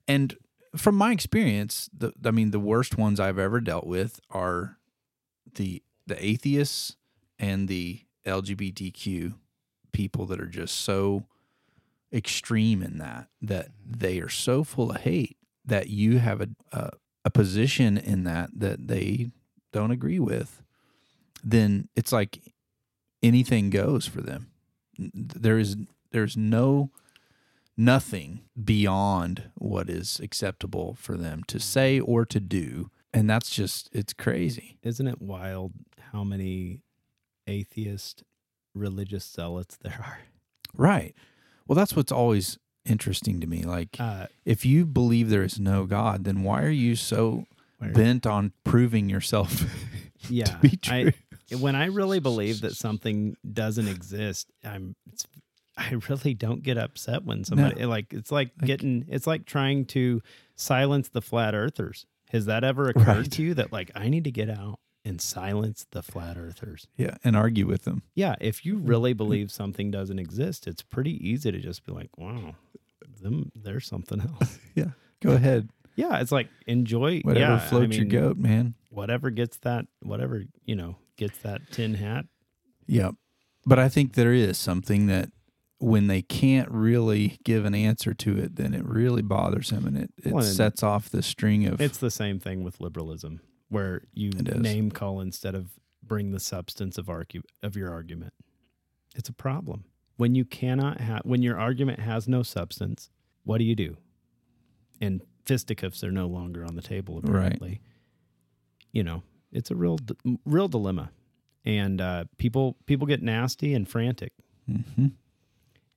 And from my experience, the I mean the worst ones I've ever dealt with are the the atheists and the LGBTQ people that are just so extreme in that that mm-hmm. they are so full of hate that you have a, a a position in that that they don't agree with, then it's like anything goes for them. There is there's no nothing beyond what is acceptable for them to say or to do, and that's just it's crazy. Isn't it wild how many atheist religious zealots there are? Right. Well, that's what's always interesting to me. Like Uh, if you believe there is no God, then why are you so bent on proving yourself (laughs) yeah. be true? I, when I really believe that something doesn't (sighs) exist, I'm it's I really don't get upset when somebody like it's like, getting it's like trying to silence the flat earthers. Has that ever (laughs) occurred Right. to you that like I need to get out and silence the flat earthers? Yeah, and argue with them. Yeah, if you mm-hmm. really mm-hmm. believe something doesn't exist, it's pretty easy to just be like, "Wow, them there's something (laughs) else." Yeah. Go ahead. yeah, it's like enjoy Whatever yeah, I floats mean, your goat, man. Whatever gets that, whatever you know, gets that tin hat. Yeah. But I think there is something that when they can't really give an answer to it, then it really bothers him and it, it Well, and- sets off the string of It's the same thing with liberalism, where you name call instead of bring the substance of argu- of your argument. It's a problem when you cannot have when your argument has no substance. What do you do? And fisticuffs are no longer on the table. Right. Apparently, you know it's a real d- real dilemma, and uh, people people get nasty and frantic, hmm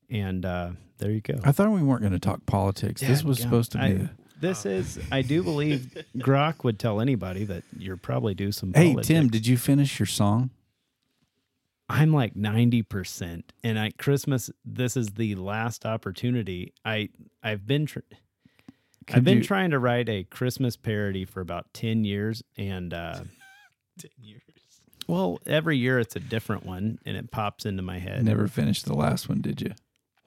and uh, there you go. I thought we weren't going to talk politics. this was Dadgum. supposed to be. I- a- this is, I do believe (laughs) Grok would tell anybody that you're probably do some. hey, politics. Tim, did you finish your song? I'm like 90%. And at Christmas, this is the last opportunity. I, I've been, tr- I've been you- trying to write a Christmas parody for about 10 years. And, uh, Ten years. well, every year it's a different one and it pops into my head. Never finished the last one, did you?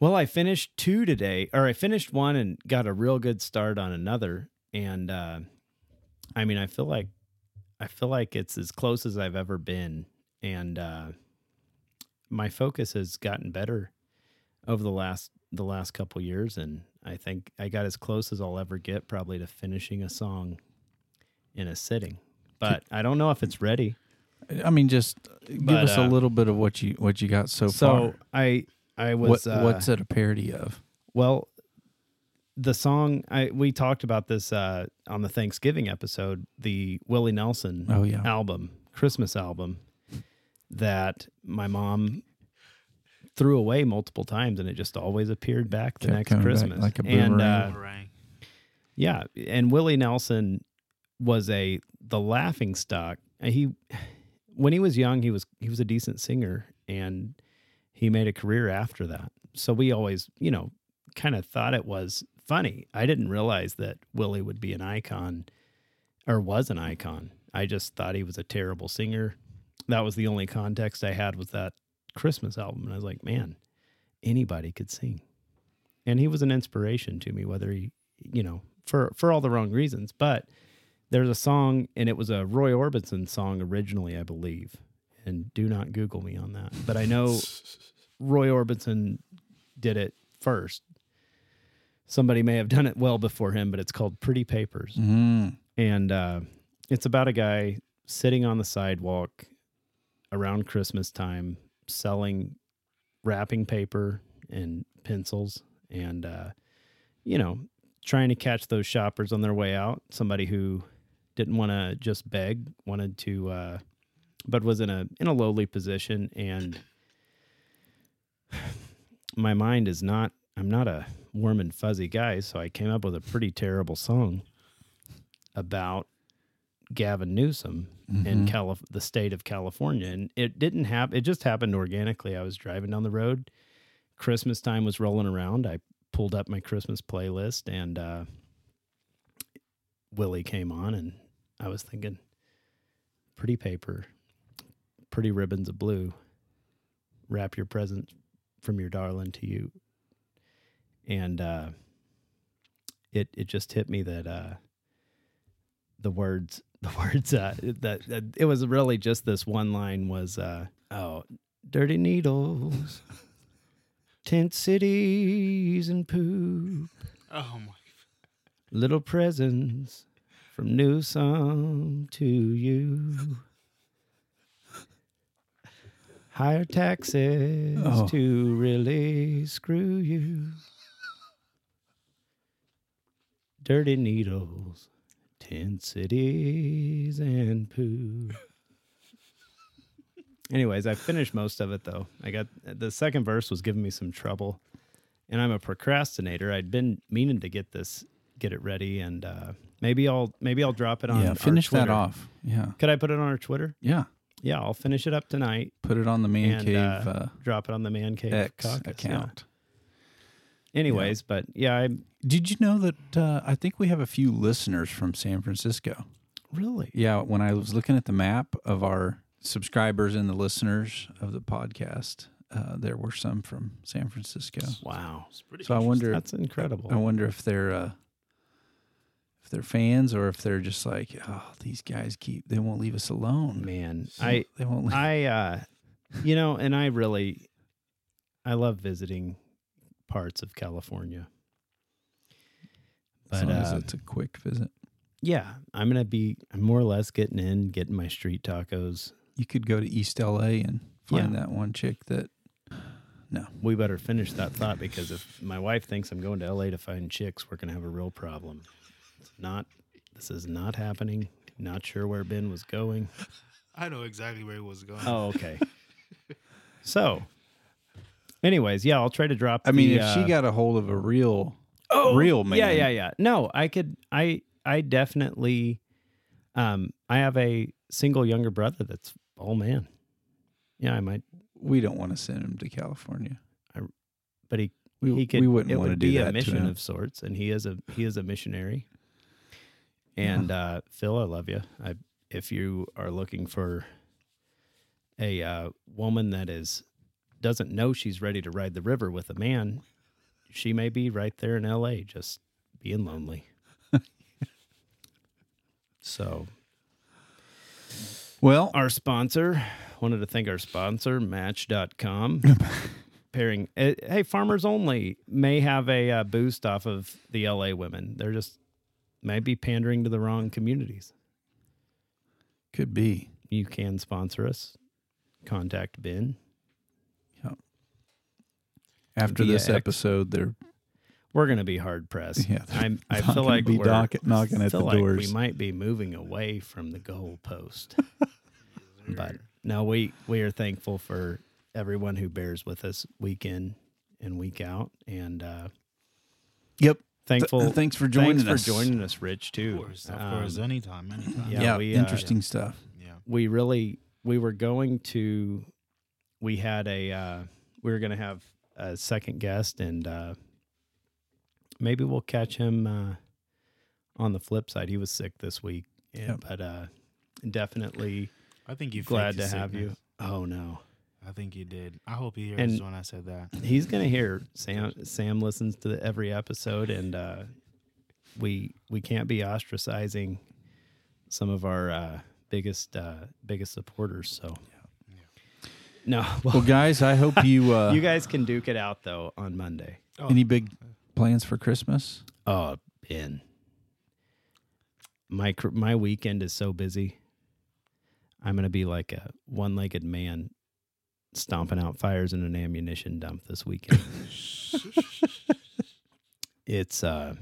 Well, I finished two today, or I finished one and got a real good start on another. And uh, I mean, I feel like I feel like it's as close as I've ever been, and uh, my focus has gotten better over the last the last couple years. And I think I got as close as I'll ever get, probably to finishing a song in a sitting. But I don't know if it's ready. I mean, just give But, us a uh, little bit of what you what you got so, far. So far. I I What, was uh, what's it a parody of? Well, the song I we talked about this uh, on the Thanksgiving episode, the Willie Nelson Oh, yeah. album, Christmas album that my mom threw away multiple times and it just always appeared back the Kept next coming back Christmas. like a and boomerang. uh, Boomerang. yeah, and Willie Nelson was a the laughing stock. He when he was young, he was he was a decent singer and he made a career after that. So we always, you know, kind of thought it was funny. I didn't realize that Willie would be an icon or was an icon. I just thought he was a terrible singer. That was the only context I had with that Christmas album and I was like, man, anybody could sing. And he was an inspiration to me whether he, you know, for for all the wrong reasons, but there's a song and it was a Roy Orbison song originally, I believe. And do not Google me on that. But I know (laughs) Roy Orbison did it first. Somebody may have done it well before him, but it's called Pretty Papers. Mm. And uh, it's about a guy sitting on the sidewalk around Christmas time selling wrapping paper and pencils and, uh, you know, trying to catch those shoppers on their way out. Somebody who didn't want to just beg, wanted to, uh, but was in a in a lowly position. And (sighs) my mind is not. I'm not a warm and fuzzy guy, so I came up with a pretty terrible song about Gavin Newsom in Calif- the state of California, and it didn't happen. It just happened organically. I was driving down the road. Christmas time was rolling around. I pulled up my Christmas playlist, and uh, Willie came on, and I was thinking, pretty paper, pretty ribbons of blue. Wrap your present from your darling to you. And uh, it it just hit me that uh, the words (laughs) the words uh, that, that it was really just this one line was uh, oh dirty needles, (laughs) tent cities and poop, Oh my. little presents from Newsom to you. Higher taxes Oh. to really screw you. Dirty needles, tent cities, and poo. Anyways, I finished most of it though. I got the second verse was giving me some trouble, and I'm a procrastinator. I'd been meaning to get this, get it ready, and uh, maybe I'll maybe I'll drop it on. Yeah, our finish that off. Yeah, Could I put it on our Twitter? yeah. Yeah, I'll finish it up tonight. Put it on the man and cave uh, uh, drop it on the man cave X caucus, yeah. account. Anyways, but yeah, I Did you know that uh, I think we have a few listeners from San Francisco? really Yeah, when I was looking at the map of our subscribers and the listeners of the podcast, uh, there were some from San Francisco. wow. It's pretty. So I wonder, That's incredible. I wonder if they're uh, if they're fans or if they're just like, oh, these guys keep they won't leave us alone. Man, So I they won't. Leave. I uh you know, and I really I love visiting parts of California. as But long as uh, it's a quick visit. yeah, I'm gonna be I'm more or less getting in, getting my street tacos. You could go to East LA and find Yeah. that one chick that. No, We better finish that thought because if my wife thinks I'm going to LA to find chicks, we're gonna have a real problem. It's not this is not happening. Not sure where Ben was going. I know exactly where he was going. Oh, okay. (laughs) so, anyways, yeah, I'll try to drop. I mean, the, if she uh, got a hold of a real, oh, real man, yeah, yeah, yeah. No, I could. I I definitely. Um, I have a single younger brother that's all man. Yeah, I might, we don't want to send him to California. but he We, he could. we wouldn't it want to would do be that a mission to him. of sorts, and he is a he is a missionary. And uh, Phil, I love you. I if you are looking for a uh, woman that is doesn't know she's ready to ride the river with a man, she may be right there in L.A. just being lonely. (laughs) so well, our sponsor wanted to thank our sponsor match.com (laughs) pairing eh, hey farmers only may have a uh, boost off of the la women they're just might be pandering to the wrong communities could be. you can sponsor us. Contact Ben. After this episode, they're We're gonna be hard pressed. Yeah, I'm. I feel gonna like be we're knock- knocking at the like doors. We might be moving away from the goal post. (laughs) but no, we we are thankful for everyone who bears with us week in and week out, and uh, yep. Thankful. Th- thanks for joining thanks us. for joining us, Rich. Too. Of course, of Um, course, anytime, anytime. yeah, Yeah, we, uh, interesting stuff. yeah. we really we were going to we had a uh we were going to have a second guest and uh maybe we'll catch him uh on the flip side he was sick this week yeah, Yep. but uh definitely I think you glad to your have you oh no I think you did. I hope he hears And- when I said that. he's gonna hear sam sam listens to every episode and uh we we can't be ostracizing some of our uh biggest uh biggest supporters so yeah no well, Well, guys, I hope you. (laughs) Uh, you guys can duke it out though on Monday. any big plans for Christmas? Oh, Ben. My my weekend is so busy. I'm gonna be like a one-legged man stomping out fires in an ammunition dump this weekend. (laughs) it's uh,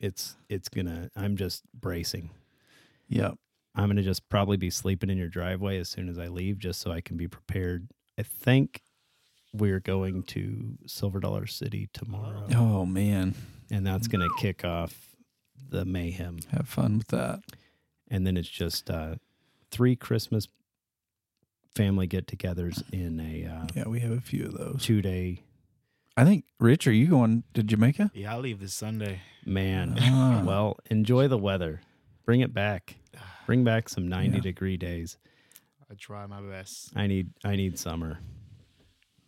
it's it's gonna. I'm just bracing. Yep. I'm gonna just probably be sleeping in your driveway as soon as I leave, just so I can be prepared. I think we're going to Silver Dollar City tomorrow, Oh man, and that's gonna kick off the mayhem. have fun with that. And then it's just uh, three Christmas family get-togethers in a uh, Yeah, we have a few of those. two-day. I think Rich, are you going to Jamaica? Yeah, I'll leave this Sunday. Man, Ah. (laughs) well, enjoy the weather. Bring it back. (sighs) Bring back some 90 Yeah. degree days. I try my best. I need I need summer.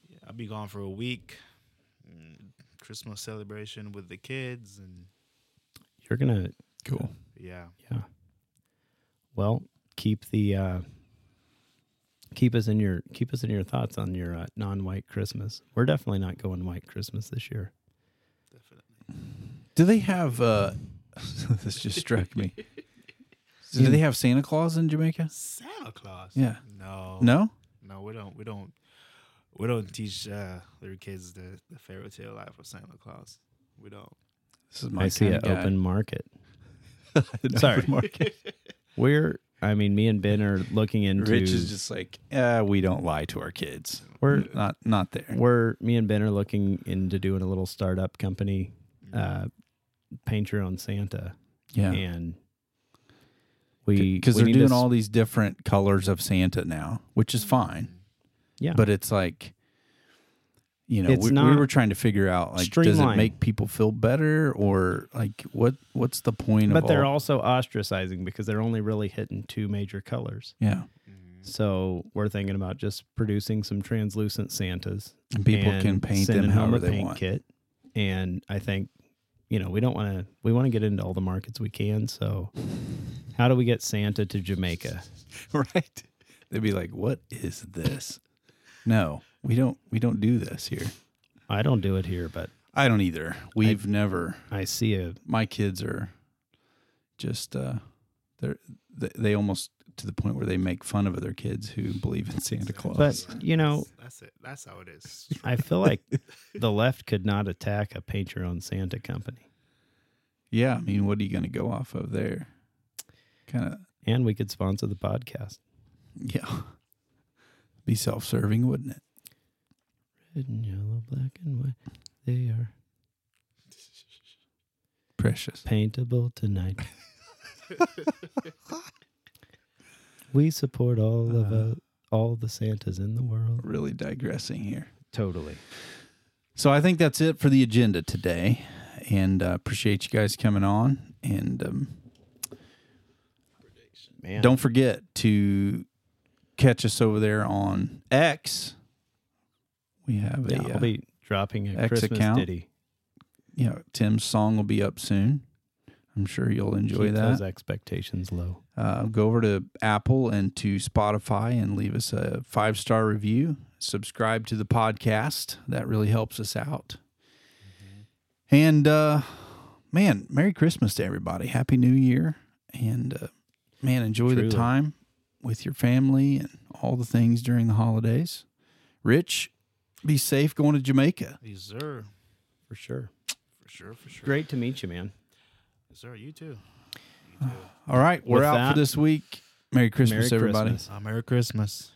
Yeah, I'll be gone for a week. Mm, Christmas celebration with the kids and You're gonna Cool. yeah. Yeah. Well, keep the uh keep us in your keep us in your thoughts on your uh, non-white Christmas. We're definitely not going white Christmas this year. Definitely. Do they have? uh (laughs) This just struck me. So (laughs) do they have Santa Claus in Jamaica? Santa Claus. Yeah. No. No. No, we don't. We don't. We don't teach uh, little kids the, the fairy tale life of Santa Claus. We don't. This is my I see (laughs) an open market. Sorry. open market. We're I mean me and Ben are looking into Rich is just like, uh, we don't lie to our kids. we're Not not there. we're me and Ben are looking into doing a little startup company uh paint your own Santa Yeah. and we Because they're need to doing all these different colors of Santa now, which is fine. yeah But it's like, you know, we, we were trying to figure out like, does it make people feel better or like what? What's the point but they're all? also ostracizing because they're only really hitting two major colors. yeah, So we're thinking about just producing some translucent Santas. and people and can paint them however they want. kit. And I think, you know, we don't want to. We want to get into all the markets we can. So, how do we get Santa to Jamaica? (laughs) right? They'd be like, "What is this?" No, we don't. We don't do this here. I don't do it here, but I don't either. We've never. I see it. My kids are just. uh They're they, they almost to the point where they make fun of other kids who believe in Santa Claus. But you know, That's it. That's how it is. (laughs) I feel like the left could not attack a paint your own Santa company, yeah, I mean, what are you going to go off of there? Kind of, and we could sponsor the podcast. yeah. Be self-serving, wouldn't it? Red and yellow, black and white, they are Precious. paintable tonight. we support all of uh, all the Santas in the world. Really digressing here. Totally. So I think that's it for the agenda today, and uh, appreciate you guys coming on. And um, Man. don't forget to catch us over there on X. We have a Yeah, uh, I'll be dropping a X Christmas account. ditty. you know Tim's song will be up soon. I'm sure you'll enjoy Keep that. those expectations low. uh, go over to Apple and to Spotify and leave us a five star review. Subscribe to the podcast. That really helps us out. And uh, man, Merry Christmas to everybody. Happy New Year. And uh, man, enjoy Truly. the time with your family and all the things during the holidays. Rich, be safe going to Jamaica. Yes, sir. For sure. For sure, for sure. Great to meet you, man. Yes, sir. You too. All right, we're With out that, for this week. Merry Christmas, Merry everybody. Christmas. Uh, Merry Christmas.